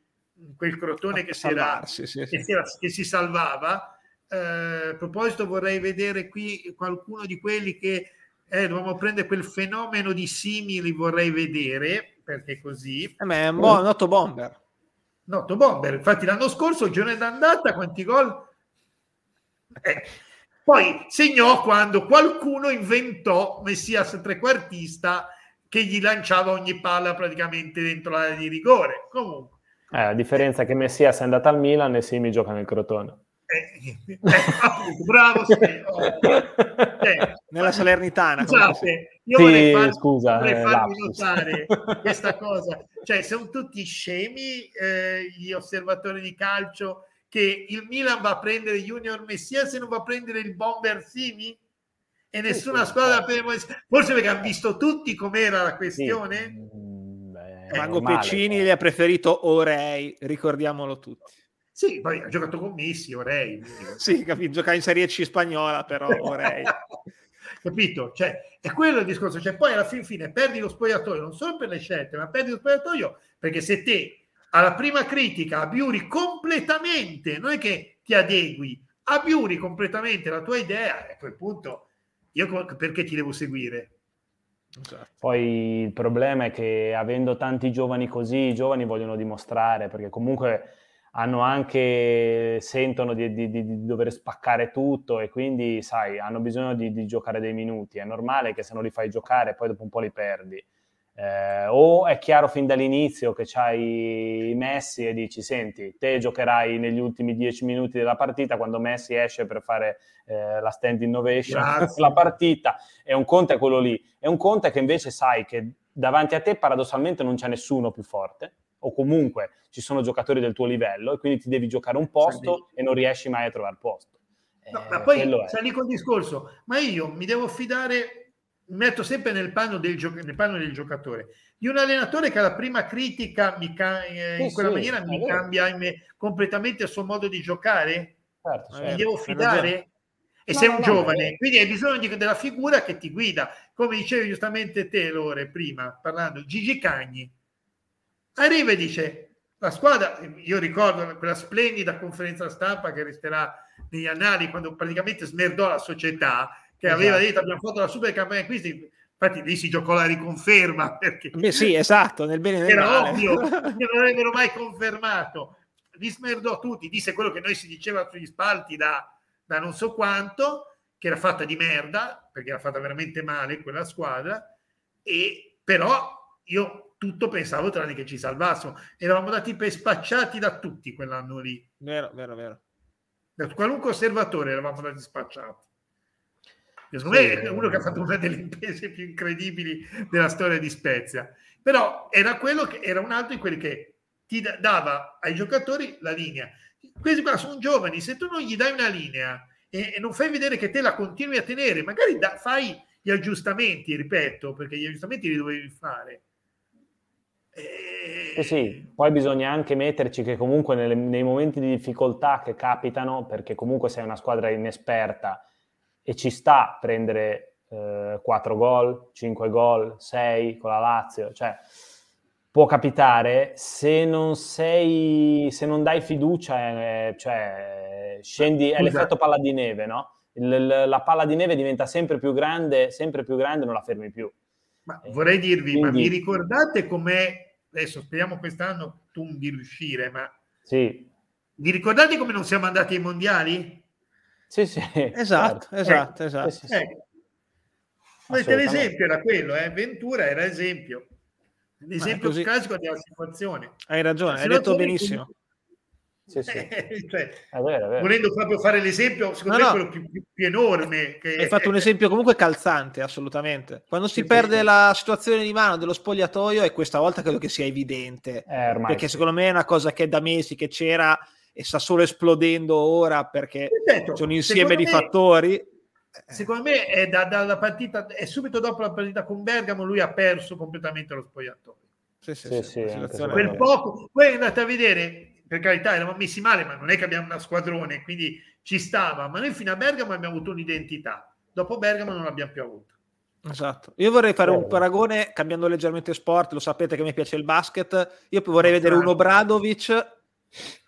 quel crotone che si, era, sì, sì. Che, si era, che si salvava. Eh, a proposito, vorrei vedere qui qualcuno di quelli che eh, dobbiamo prendere quel fenomeno di simili, vorrei vedere perché così. Eh, ma è un buon noto bomber. Noto bomber, infatti l'anno scorso, il giorno d'andata, quanti gol? Eh, poi segnò quando qualcuno inventò Messias trequartista che gli lanciava ogni palla praticamente dentro l'area di rigore. Comunque. Eh, la differenza è che Messias è andata al Milan e Simi gioca nel Crotone. Eh, eh, appunto, bravo eh, nella Salernitana scusate, io sì, vorrei, far, scusa, vorrei eh, farvi notare questa cosa. Cioè sono tutti scemi eh, gli osservatori di calcio che il Milan va a prendere Junior Messias e non va a prendere il Bomber Simi? E nessuna sì, squadra sì. forse perché hanno visto tutti com'era la questione? Sì. Mm, Mago Pecini gli ha preferito Orei ricordiamolo tutti sì, poi ha giocato con Messi, Orei. sì, capito, giocare in Serie C spagnola, però Orei. capito? Cioè, è quello il discorso. Cioè, poi alla fin fine perdi lo spogliatoio, non solo per le scelte, ma perdi lo spogliatoio perché se te alla prima critica abbiuri completamente, non è che ti adegui, abbiuri completamente la tua idea, a quel punto io perché ti devo seguire? Esatto. Poi il problema è che avendo tanti giovani così, i giovani vogliono dimostrare, perché comunque hanno anche, sentono di, di, di, dover spaccare tutto e quindi, sai, hanno bisogno di, di, giocare dei minuti. È normale che se non li fai giocare poi dopo un po' li perdi. Eh, o è chiaro fin dall'inizio che c'hai Messi e dici, senti, te giocherai negli ultimi dieci minuti della partita quando Messi esce per fare eh, la stand innovation, la partita. E un conto è quello lì. E un conto è che invece sai che davanti a te paradossalmente non c'è nessuno più forte o comunque ci sono giocatori del tuo livello e quindi ti devi giocare un posto sì. e non riesci mai a trovare posto. No, eh, ma poi sali col discorso, ma io mi devo fidare, mi metto sempre nel panno del, gio- nel panno del giocatore, di un allenatore che alla prima critica mi ca- eh, in quella sì, maniera mi cambia me, completamente il suo modo di giocare? Certo, certo. Mi devo fidare? E no, sei un no, giovane, no, quindi hai bisogno di, della figura che ti guida. Come dicevi giustamente te, Lore, prima, parlando, Gigi Cagni Arriva e dice, la squadra, io ricordo quella splendida conferenza stampa che resterà negli annali quando praticamente smerdò la società, che esatto. aveva detto abbiamo fatto la super campagna acquisti, infatti lì si giocò la riconferma perché Beh, sì esatto nel bene era male. ovvio che non avrebbero mai confermato li smerdò tutti disse quello che noi si diceva sugli spalti da, da non so quanto che era fatta di merda perché era fatta veramente male quella squadra e però io tutto pensavo tranne che ci salvassimo. Eravamo dati per spacciati da tutti quell'anno lì. Vero, vero, vero. Da qualunque osservatore eravamo dati spacciati. Secondo sì, me è uno che ha fatto una delle imprese più incredibili della storia di Spezia. Però era quello che era un altro di quelli che ti dava ai giocatori la linea. Questi qua sono giovani, se tu non gli dai una linea e, e non fai vedere che te la continui a tenere, magari da, fai gli aggiustamenti, ripeto, perché gli aggiustamenti li dovevi fare eh sì, poi bisogna anche metterci che comunque nelle, nei momenti di difficoltà che capitano, perché comunque sei una squadra inesperta e ci sta a prendere eh, 4 gol, 5 gol, 6 con la Lazio, cioè può capitare se non sei, se non dai fiducia, eh, cioè scendi, è l'effetto palla di neve, no? Il, la palla di neve diventa sempre più grande, sempre più grande, non la fermi più. Ma vorrei dirvi, Quindi, ma vi ricordate com'è, adesso speriamo quest'anno tu di riuscire, ma sì. vi ricordate come non siamo andati ai mondiali? Sì, sì. Esatto, certo. esatto, eh, esatto. Sì, sì, eh. L'esempio era quello, eh? Ventura era esempio. L'esempio classico della situazione. Hai ragione, hai detto benissimo. Come sì, sì. Eh, cioè, è vero, è vero. Volendo proprio fare l'esempio, secondo no, me no. quello più, più, più enorme. Che... Hai fatto un esempio comunque calzante, assolutamente. Quando si sì, perde sì. la situazione di mano dello spogliatoio, e questa volta credo che sia evidente. Eh, perché secondo me è una cosa che è da mesi che c'era e sta solo esplodendo ora perché certo, c'è un insieme di me, fattori. Secondo me è da, dalla partita, è subito dopo la partita con Bergamo, lui ha perso completamente lo spogliatoio. Sì, sì, sì, quel poco, poi andate a vedere per carità eravamo messi male, ma non è che abbiamo una squadrone, quindi ci stava. Ma noi fino a Bergamo abbiamo avuto un'identità. Dopo Bergamo non l'abbiamo più avuta. Esatto. Io vorrei fare un paragone cambiando leggermente sport, lo sapete che mi piace il basket, io vorrei vedere un Obradovic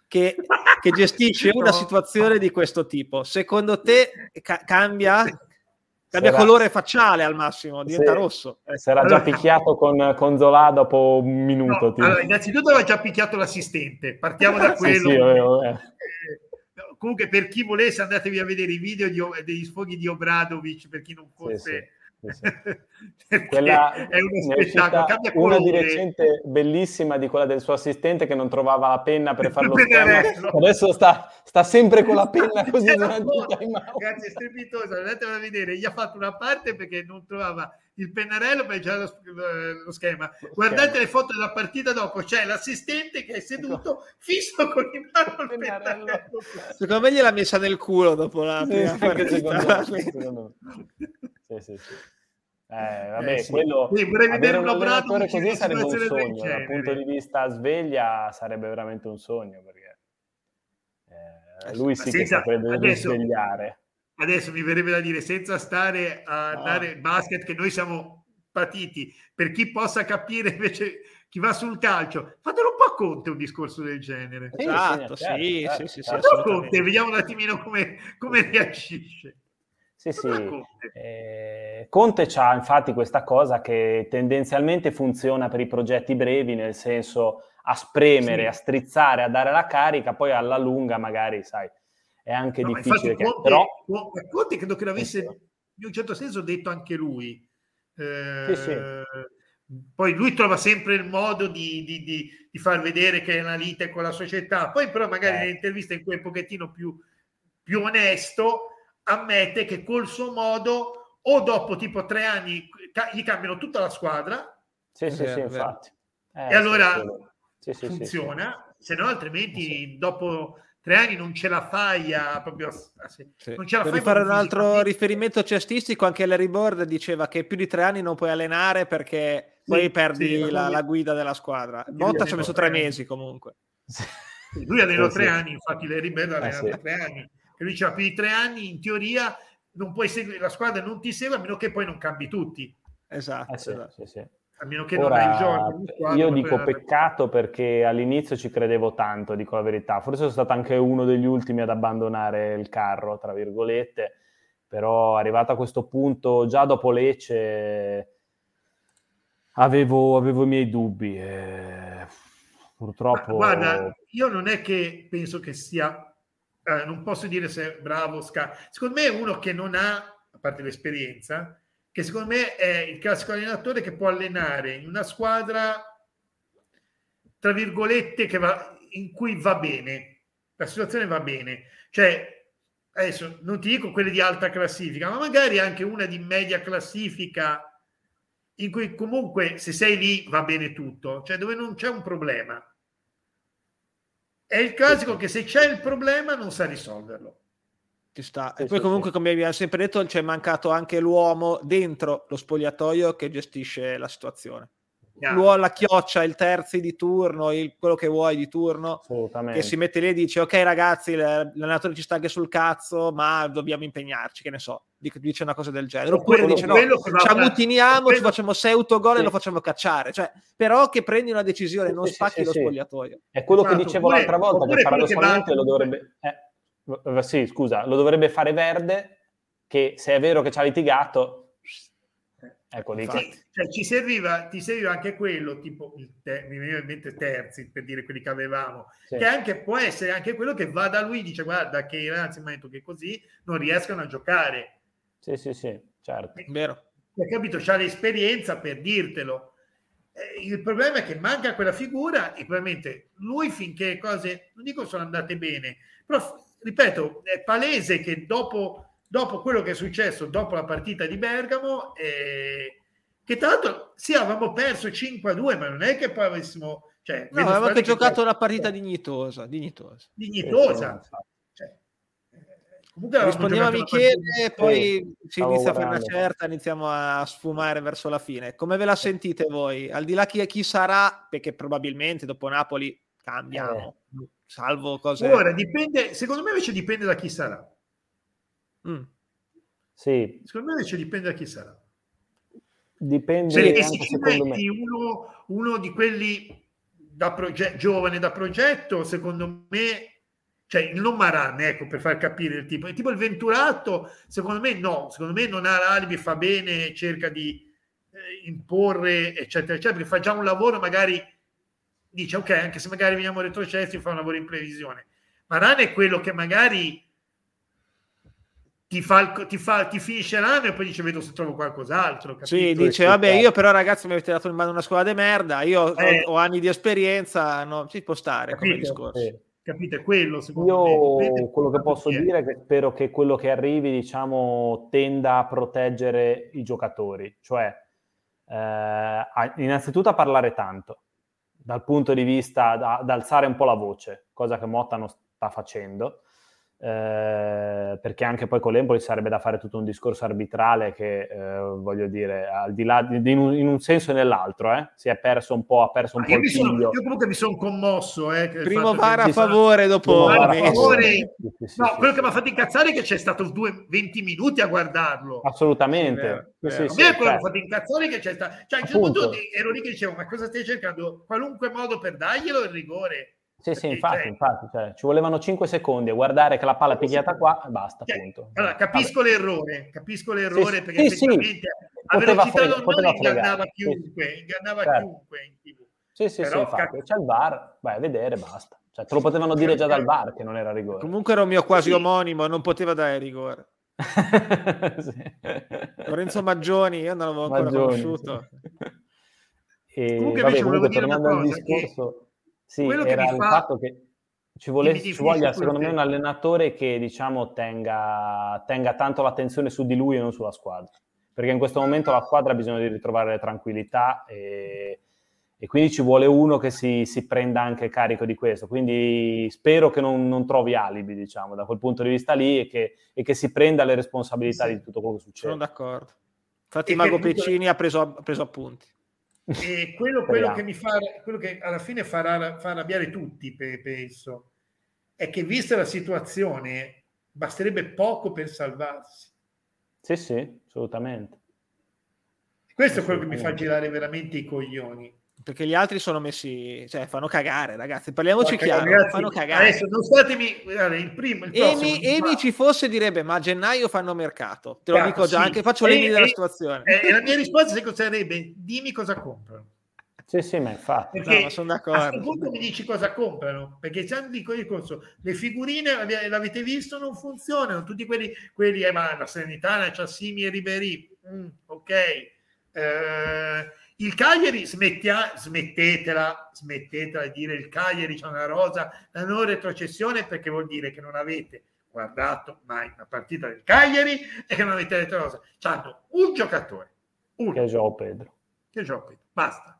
che, che gestisce una situazione di questo tipo. Secondo te ca- cambia? Cambia sarà, colore facciale al massimo, diventa se, rosso. Si era già picchiato con, con Zola dopo un minuto. No, allora, innanzitutto aveva già picchiato l'assistente, partiamo da quello. sì, sì, avevo, eh. Comunque, per chi volesse, andatevi a vedere i video di, degli sfoghi di Obradovic, per chi non fosse quella è uno spettacolo. Una di recente bellissima di quella del suo assistente che non trovava la penna per farlo schermo. Adesso sta, sta, sempre con la penna così durante il time Ragazzi, è strepitoso. Andatevela a vedere. Gli ha fatto una parte perché non trovava il pennarello per già lo, lo, schema. Guardate le foto della partita dopo, c'è l'assistente che è seduto fisso con in mano il pennarello. Secondo me gliel'ha messa nel culo dopo la prima sì, partita. Secondo me. Sì, sì, sì. Eh, vabbè, eh, sì. quello sì, avere un allenatore così sarebbe un sogno, dal punto di vista sveglia sarebbe veramente un sogno perché eh, eh lui sì senza, che saprebbe adesso, svegliare. Adesso mi verrebbe da dire, senza stare a no. dare basket che noi siamo patiti, per chi possa capire invece chi va sul calcio, fatelo un po' a Conte un discorso del genere. Esatto, sì, sì, certo, sì, sì, sì, sì Conte, vediamo un attimino come, come reagisce. Sì, sì. Eh, Conte ha infatti questa cosa che tendenzialmente funziona per i progetti brevi, nel senso a spremere, sì. a strizzare, a dare la carica, poi alla lunga magari, sai, è anche no, difficile. Che... Conte, Però... Conte credo che l'avesse in un certo senso detto anche lui. Eh, sì, sì. Poi lui trova sempre il modo di, di, di, di, far vedere che è una lite con la società, poi però magari eh. nelle interviste in cui è un pochettino più, più onesto ammette che col suo modo o dopo tipo tre anni ca- gli cambiano tutta la squadra. Sì, sì, sì, infatti. Eh, e allora sì, sì, funziona, se no altrimenti dopo tre anni non ce la fai a proprio non ce la per fai fare un altro riferimento cestistico anche Larry Bird diceva che più di tre anni non puoi allenare perché sì, poi perdi sì, la, la, guida della squadra. Botta ci ha messo tre mesi comunque. Lui allenò tre anni infatti Larry Bird ha allenato eh, tre anni che lui diceva più di tre anni, in teoria non puoi seguire, la squadra non ti segue a meno che poi non cambi tutti. Esatto. Eh sì, esatto. Sì, sì. A meno che Ora, non hai. Squadra, io dico peccato perché all'inizio ci credevo tanto, dico la verità. Forse sono stato anche uno degli ultimi ad abbandonare il carro, tra virgolette, però arrivato a questo punto, già dopo Lecce, avevo, avevo i miei dubbi. E... Purtroppo... Ma guarda, io non è che penso che sia eh, non posso dire se è bravo, sca- secondo me è uno che non ha, a parte l'esperienza, che secondo me è il classico allenatore che può allenare in una squadra, tra virgolette, va, in cui va bene, la situazione va bene. Cioè, adesso non ti dico quelle di alta classifica, ma magari anche una di media classifica in cui comunque se sei lì va bene tutto, cioè dove non c'è un problema. È il classico che se c'è il problema non sa risolverlo. Ci sta. E poi comunque, come abbiamo sempre detto, c'è mancato anche l'uomo dentro lo spogliatoio che gestisce la situazione. L'uomo, la chioccia, il terzi di turno, il, quello che vuoi di turno, che si mette lì e dice ok ragazzi, l'allenatore ci sta anche sul cazzo, ma dobbiamo impegnarci, che ne so, dice una cosa del genere. Oppure dice no, ci ammutiniamo, ci facciamo 6 autogol sì. e lo facciamo cacciare. Cioè, però che prendi una decisione, non sì, spacchi sì, lo spogliatoio. È quello esatto. che dicevo oppure, l'altra volta, che paradossalmente lo dovrebbe... Eh, sì, scusa, lo dovrebbe fare Verde, che se è vero che ci ha litigato Ecco, Infatti, cioè, ci serviva, ti serviva anche quello, tipo, il te, mi veniva in mente terzi, per dire quelli che avevamo, sì. che anche, può essere anche quello che va da lui, dice guarda che i ragazzi mi hanno detto che così non riescono a giocare. Sì, sì, sì, certo. Vero. Hai capito? C'ha l'esperienza per dirtelo. Eh, il problema è che manca quella figura e probabilmente lui finché cose, non dico sono andate bene, però ripeto, è palese che dopo dopo quello che è successo dopo la partita di Bergamo, eh, che tra l'altro sì, avevamo perso 5-2, ma non è che poi avessimo... Cioè, no, avevamo anche giocato poi... una partita dignitosa. Dignitosa. dignitosa. Eh, Rispondiamo a Michele e poi si inizia a fare una certa, iniziamo a sfumare verso la fine. Come ve la sentite voi? Al di là chi, chi sarà, perché probabilmente dopo Napoli cambiamo, eh. salvo cose... Ora, dipende, secondo me invece dipende da chi sarà. Mm. Sì. Secondo me invece dipende da chi sarà. Dipende se, se ci metti uno, uno, di quelli da proge- giovane da progetto, secondo me, cioè il non Maran, ecco, per far capire il tipo, il tipo il Venturato, secondo me no, secondo me non ha l'alibi, fa bene, cerca di eh, imporre, eccetera, eccetera, perché fa già un lavoro, magari dice, ok, anche se magari veniamo retrocessi, fa un lavoro in previsione. Maran è quello che magari ti, fa, ti, fa, ti finisce l'anno e poi dice vedo se trovo qualcos'altro. Capito? Sì, dice vabbè io però ragazzi mi avete dato in mano una squadra di merda, io eh, ho, ho, anni di esperienza, no, ci può stare capito? come discorso. Eh. Capite quello? Io me. quello che posso dire è che spero che quello che arrivi, diciamo, tenda a proteggere i giocatori, cioè eh, innanzitutto a parlare tanto, dal punto di vista da, da alzare un po' la voce, cosa che Motta non sta facendo, eh, perché anche poi con l'Empoli sarebbe da fare tutto un discorso arbitrale che, eh, voglio dire, al di là di, di in, un, in, un, senso e nell'altro, eh, si è perso un po', ha perso un ah, po' il sono, Io comunque mi sono commosso. Eh, Primo VAR a favore, dopo... A favore. Sì, sì, no, sì, quello che mi ha fatto incazzare è che c'è stato due, 20 minuti a guardarlo. Assolutamente. Sì, sì, sì, a me quello che mi ha fatto incazzare è che c'è stato... Cioè, a un certo punto ero lì che dicevo, ma cosa stai cercando? Qualunque modo per darglielo il rigore sì, sì, infatti, cioè, infatti cioè, ci volevano 5 secondi a guardare che la palla è pigliata qua e basta, cioè, punto. Allora, capisco Vabbè. l'errore, capisco l'errore sì, perché sì, effettivamente sì. a velocità non ingannava chiunque, sì. ingannava certo. chiunque in TV. Sì, sì, Però, sì, infatti, c'è il bar, vai a vedere, basta. Cioè, te lo potevano dire già dal bar che non era rigore. Comunque era un mio quasi omonimo, non poteva dare rigore. Lorenzo Maggioni, io non l'avevo ancora Maggioni, conosciuto. E, Comunque vabbè, invece volevo dire una cosa, discorso... che sì, Quello era il fa... fatto che ci, volesse, ci voglia, secondo me, un allenatore che diciamo tenga, tenga tanto l'attenzione su di lui e non sulla squadra. Perché in questo momento la squadra ha bisogno di ritrovare tranquillità e, e quindi ci vuole uno che si, si, prenda anche carico di questo. Quindi spero che non, non, trovi alibi, diciamo, da quel punto di vista lì e che, e che si prenda le responsabilità sì. di tutto quello che succede. Sono d'accordo. Infatti, e Mago Peccini ha preso, ha preso appunti. E quello, quello che mi fa, quello che alla fine farà, fa arrabbiare tutti, penso, è che vista la situazione, basterebbe poco per salvarsi. Sì, sì, assolutamente. Questo è quello che mi fa girare veramente i coglioni perché gli altri sono messi, cioè fanno cagare, ragazzi. Parliamoci okay, chiaro, ragazzi, fanno cagare. Adesso non statemi, guarda, il primo, il Emi, Emi ci fosse direbbe, ma a gennaio fanno mercato. Te lo Chiaro, dico già, sì. anche faccio l'Emi della situazione. E, la mia risposta sarebbe, dimmi cosa comprano. Sì, sì, ma infatti. Perché no, sono d'accordo. a questo punto mi dici cosa comprano, perché se dico il corso, le figurine l'avete visto non funzionano, tutti quelli, quelli eh, ma la Serenità, la Ciassimi e Ribery, mm, ok. Eh, il Cagliari smettia, smettetela, smettetela di dire il Cagliari c'è una rosa, la non retrocessione perché vuol dire che non avete guardato mai una partita del Cagliari e che non avete detto rosa. C'hanno un giocatore, uno. Che è Pedro. Che è Pedro, basta.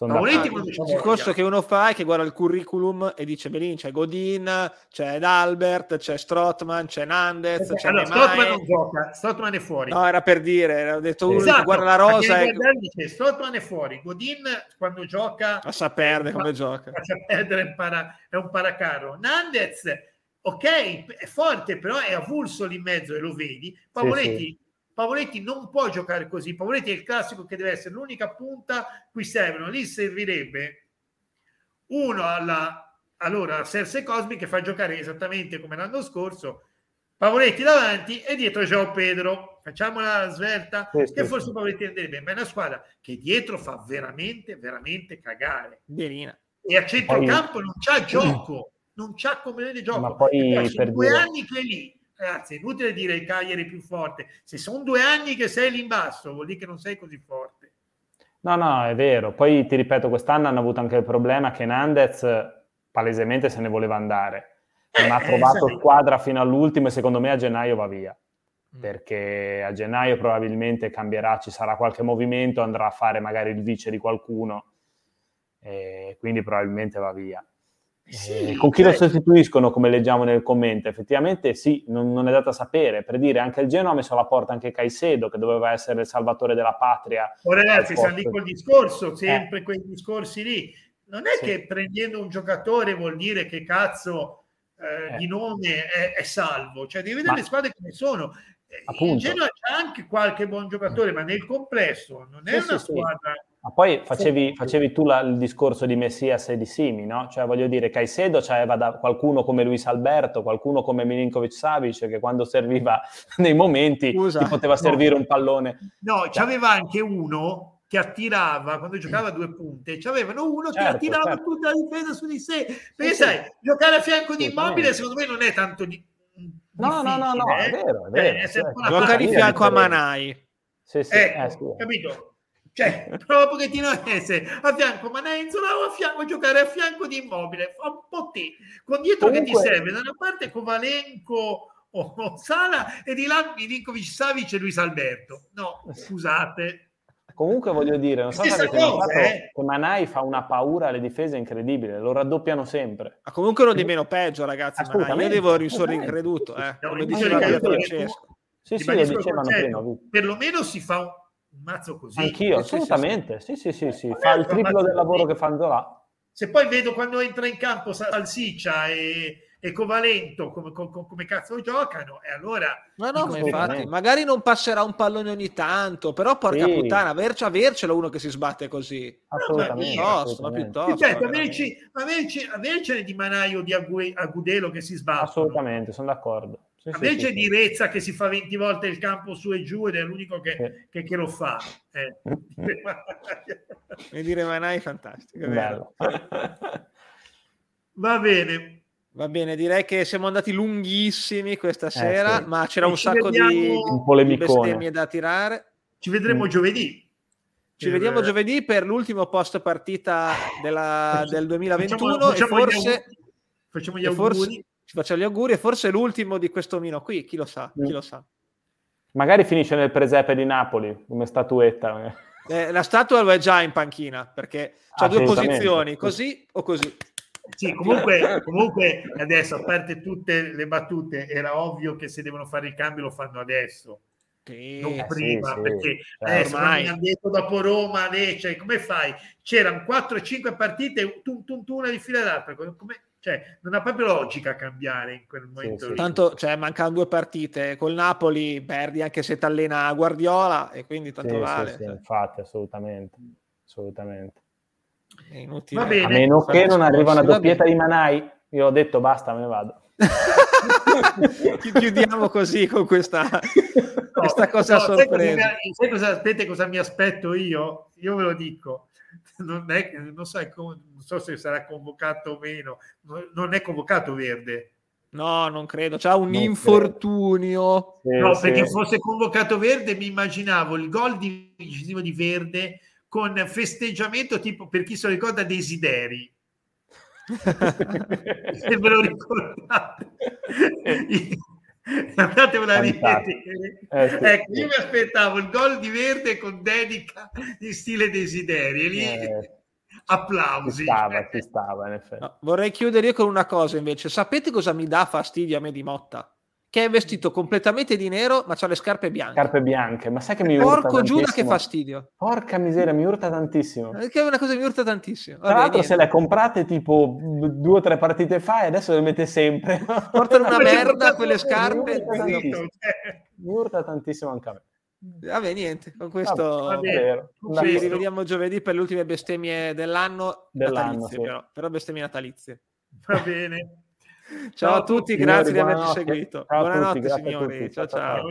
Sono il discorso che uno fa è che guarda il curriculum e dice Belin c'è Godin, c'è Albert, c'è Strotman, c'è Nandez, c'è allora, Strotman non gioca, Strotman è fuori. No, era per dire, ho detto esatto, uno guarda la rosa e... dice Strotman è fuori, Godin quando gioca lascia perdere come gioca. Lascia perdere, è un, para, è un paracarro. Nandez ok, è forte, però è avulso lì in mezzo e lo vedi. Pavoletti sì, sì Pavoletti non può giocare così. Pavoletti è il classico che deve essere l'unica punta cui servono. Lì servirebbe uno alla allora Serse Cosmi che fa giocare esattamente come l'anno scorso. Pavoletti davanti e dietro Gio Pedro. Facciamo la svelta sì, che sì, forse sì. Pavoletti andrebbe, ma è una squadra che dietro fa veramente, veramente cagare. Berina. E a centrocampo poi... non c'ha gioco, non c'ha come vedere gioco. Ma poi per due dire... anni che è lì ragazzi, è inutile dire il Cagliari più forte. Se sono due anni che sei lì in basso, vuol dire che non sei così forte. No, no, è vero. Poi ti ripeto, quest'anno hanno avuto anche il problema che Nandez palesemente se ne voleva andare. Non eh, ha trovato eh, squadra fino all'ultimo e secondo me a gennaio va via. Mm. Perché a gennaio probabilmente cambierà, ci sarà qualche movimento, andrà a fare magari il vice di qualcuno e quindi probabilmente va via. Sì, eh, con chi lo certo. sostituiscono, come leggiamo nel commento? Effettivamente sì, non, non, è dato a sapere. Per dire, anche il Genoa ha messo alla porta anche Caicedo, che doveva essere il salvatore della patria. Oh, ragazzi, siamo lì col discorso, sempre eh. quei discorsi lì. Non è sì. che prendendo un giocatore vuol dire che cazzo eh, eh. di nome è, è, salvo, cioè devi vedere Ma... le squadre come sono. Appunto. In Genoa c'è anche qualche buon giocatore, ma nel complesso non è sì, una sì, squadra. Sì. Ma poi facevi, facevi tu la, il discorso di Messias e di Simi, no? Cioè, voglio dire, Caicedo aveva da qualcuno come Luis Alberto, qualcuno come Milinkovic Savic, che quando serviva nei momenti Scusa, ti poteva servire no. un pallone. No, cioè. c'aveva anche uno che attirava quando giocava a due punte, c'avevano uno certo, che attirava certo. tutta la difesa su di sé. Perché sì, sai, giocare a fianco di immobile secondo me non è tanto di, No, no, no, no, è eh? vero, è vero. Eh, Gioca di fianco a Manai. Sì, sì, ecco, eh, sì. capito? Cioè, prova un pochettino a essere a fianco zona o a fianco, giocare a fianco di Immobile, fa un po' te, con dietro Comunque... che ti serve, da una parte Kovalenko o Sala e di là Milinkovic Savic e Luis Alberto. No, scusate. Comunque voglio dire, non so se avete notato eh? che Manai fa una paura alle difese incredibile, lo raddoppiano sempre. Ma comunque uno di meno peggio, ragazzi. Manai. Io devo risorre increduto, eh. No, come diceva Francesco. Sì, sì, lo dicevano prima. Perlomeno si fa un mazzo così. Anch'io, assolutamente. Sì, sì, sì, sì. Fa il triplo del lavoro che fanno là. Se poi vedo quando entra in campo Salsiccia e e Covalento come, come, come cazzo giocano e allora ma no, infatti, magari non passerà un pallone ogni tanto però porca sì. puttana averci, avercelo uno che si sbatte così assolutamente, no, ma piuttosto, ma piuttosto certo, averci, averci, avercene di Manaio di Agudelo che si sbatte assolutamente, sono d'accordo sì, invece sì, di Rezza che si fa 20 volte il campo su e giù ed è l'unico che, che, che lo fa eh. e dire Manai è fantastico va bene Va bene, direi che siamo andati lunghissimi questa eh, sera, eh, sì. ma c'era e un sacco vediamo... di, di bestemmie da tirare. Ci vedremo mm. giovedì. Ci eh, vediamo giovedì per l'ultimo post partita della, del 2021 facciamo, facciamo e forse gli facciamo gli auguri. Forse, ci facciamo gli auguri e forse l'ultimo di questo Mino qui, chi lo sa, mm. chi lo sa. Magari finisce nel presepe di Napoli come statuetta. Eh, la statua lo è già in panchina perché ha due posizioni, così o così. Sì, comunque, comunque adesso, a parte tutte le battute, era ovvio che se devono fare il cambio lo fanno adesso. Sì, non eh, prima, sì, perché sì. adesso ormai... mi hanno detto dopo Roma, Lecce, come fai? C'erano 4-5 partite, tu, tu, tu, una di fila d'altra, come, cioè, non ha proprio logica cambiare in quel momento. Sì, sì. Tanto, cioè, mancano due partite. Col Napoli perdi anche se ti allena Guardiola e quindi tanto sì, vale. Sì, infatti, assolutamente. assolutamente. Va bene. A meno che non arriva una doppietta di Manai, io ho detto basta, me ne vado. Chiudiamo così con questa, no, questa cosa no, sorpresa. Sai cosa, aspetta, cosa mi aspetto io? Io ve lo dico. Non, è, non, so, non so se sarà convocato o meno. Non è convocato Verde. No, non credo. C'ha un non infortunio. no, sì. perché fosse convocato Verde mi immaginavo il gol decisivo di Verde con festeggiamento tipo per chi se lo ricorda Desideri se ve lo ricordate andatevela a rivedere eh, sì, ecco, io mi aspettavo il gol di Verde con dedica in stile Desideri e lì eh, applausi ci stava, ci stava in effetti. No, vorrei chiudere io con una cosa invece. Sapete cosa mi dà fastidio a me di Motta? Che è vestito completamente di nero, ma ha le scarpe bianche. Scarpe bianche, ma sai che mi urta Porco Giuda che fastidio. Porca miseria, mi urta tantissimo. Che è una cosa che mi urta tantissimo. Vabbè, Tra l'altro niente. se le comprate tipo due o tre partite fa e adesso le mette sempre. Portano una merda quelle scarpe. Mi urta, mi urta tantissimo anche a me. Vabbè, niente, con questo Vabbè, ci rivediamo giovedì per le ultime bestemmie dell'anno, dell'anno natalizie, sì. però, però bestemmie natalizie. Va bene. Ciao, ciao a tutti, grazie di averci seguito. Ciao buonanotte, tutti, signori. ciao. ciao. ciao.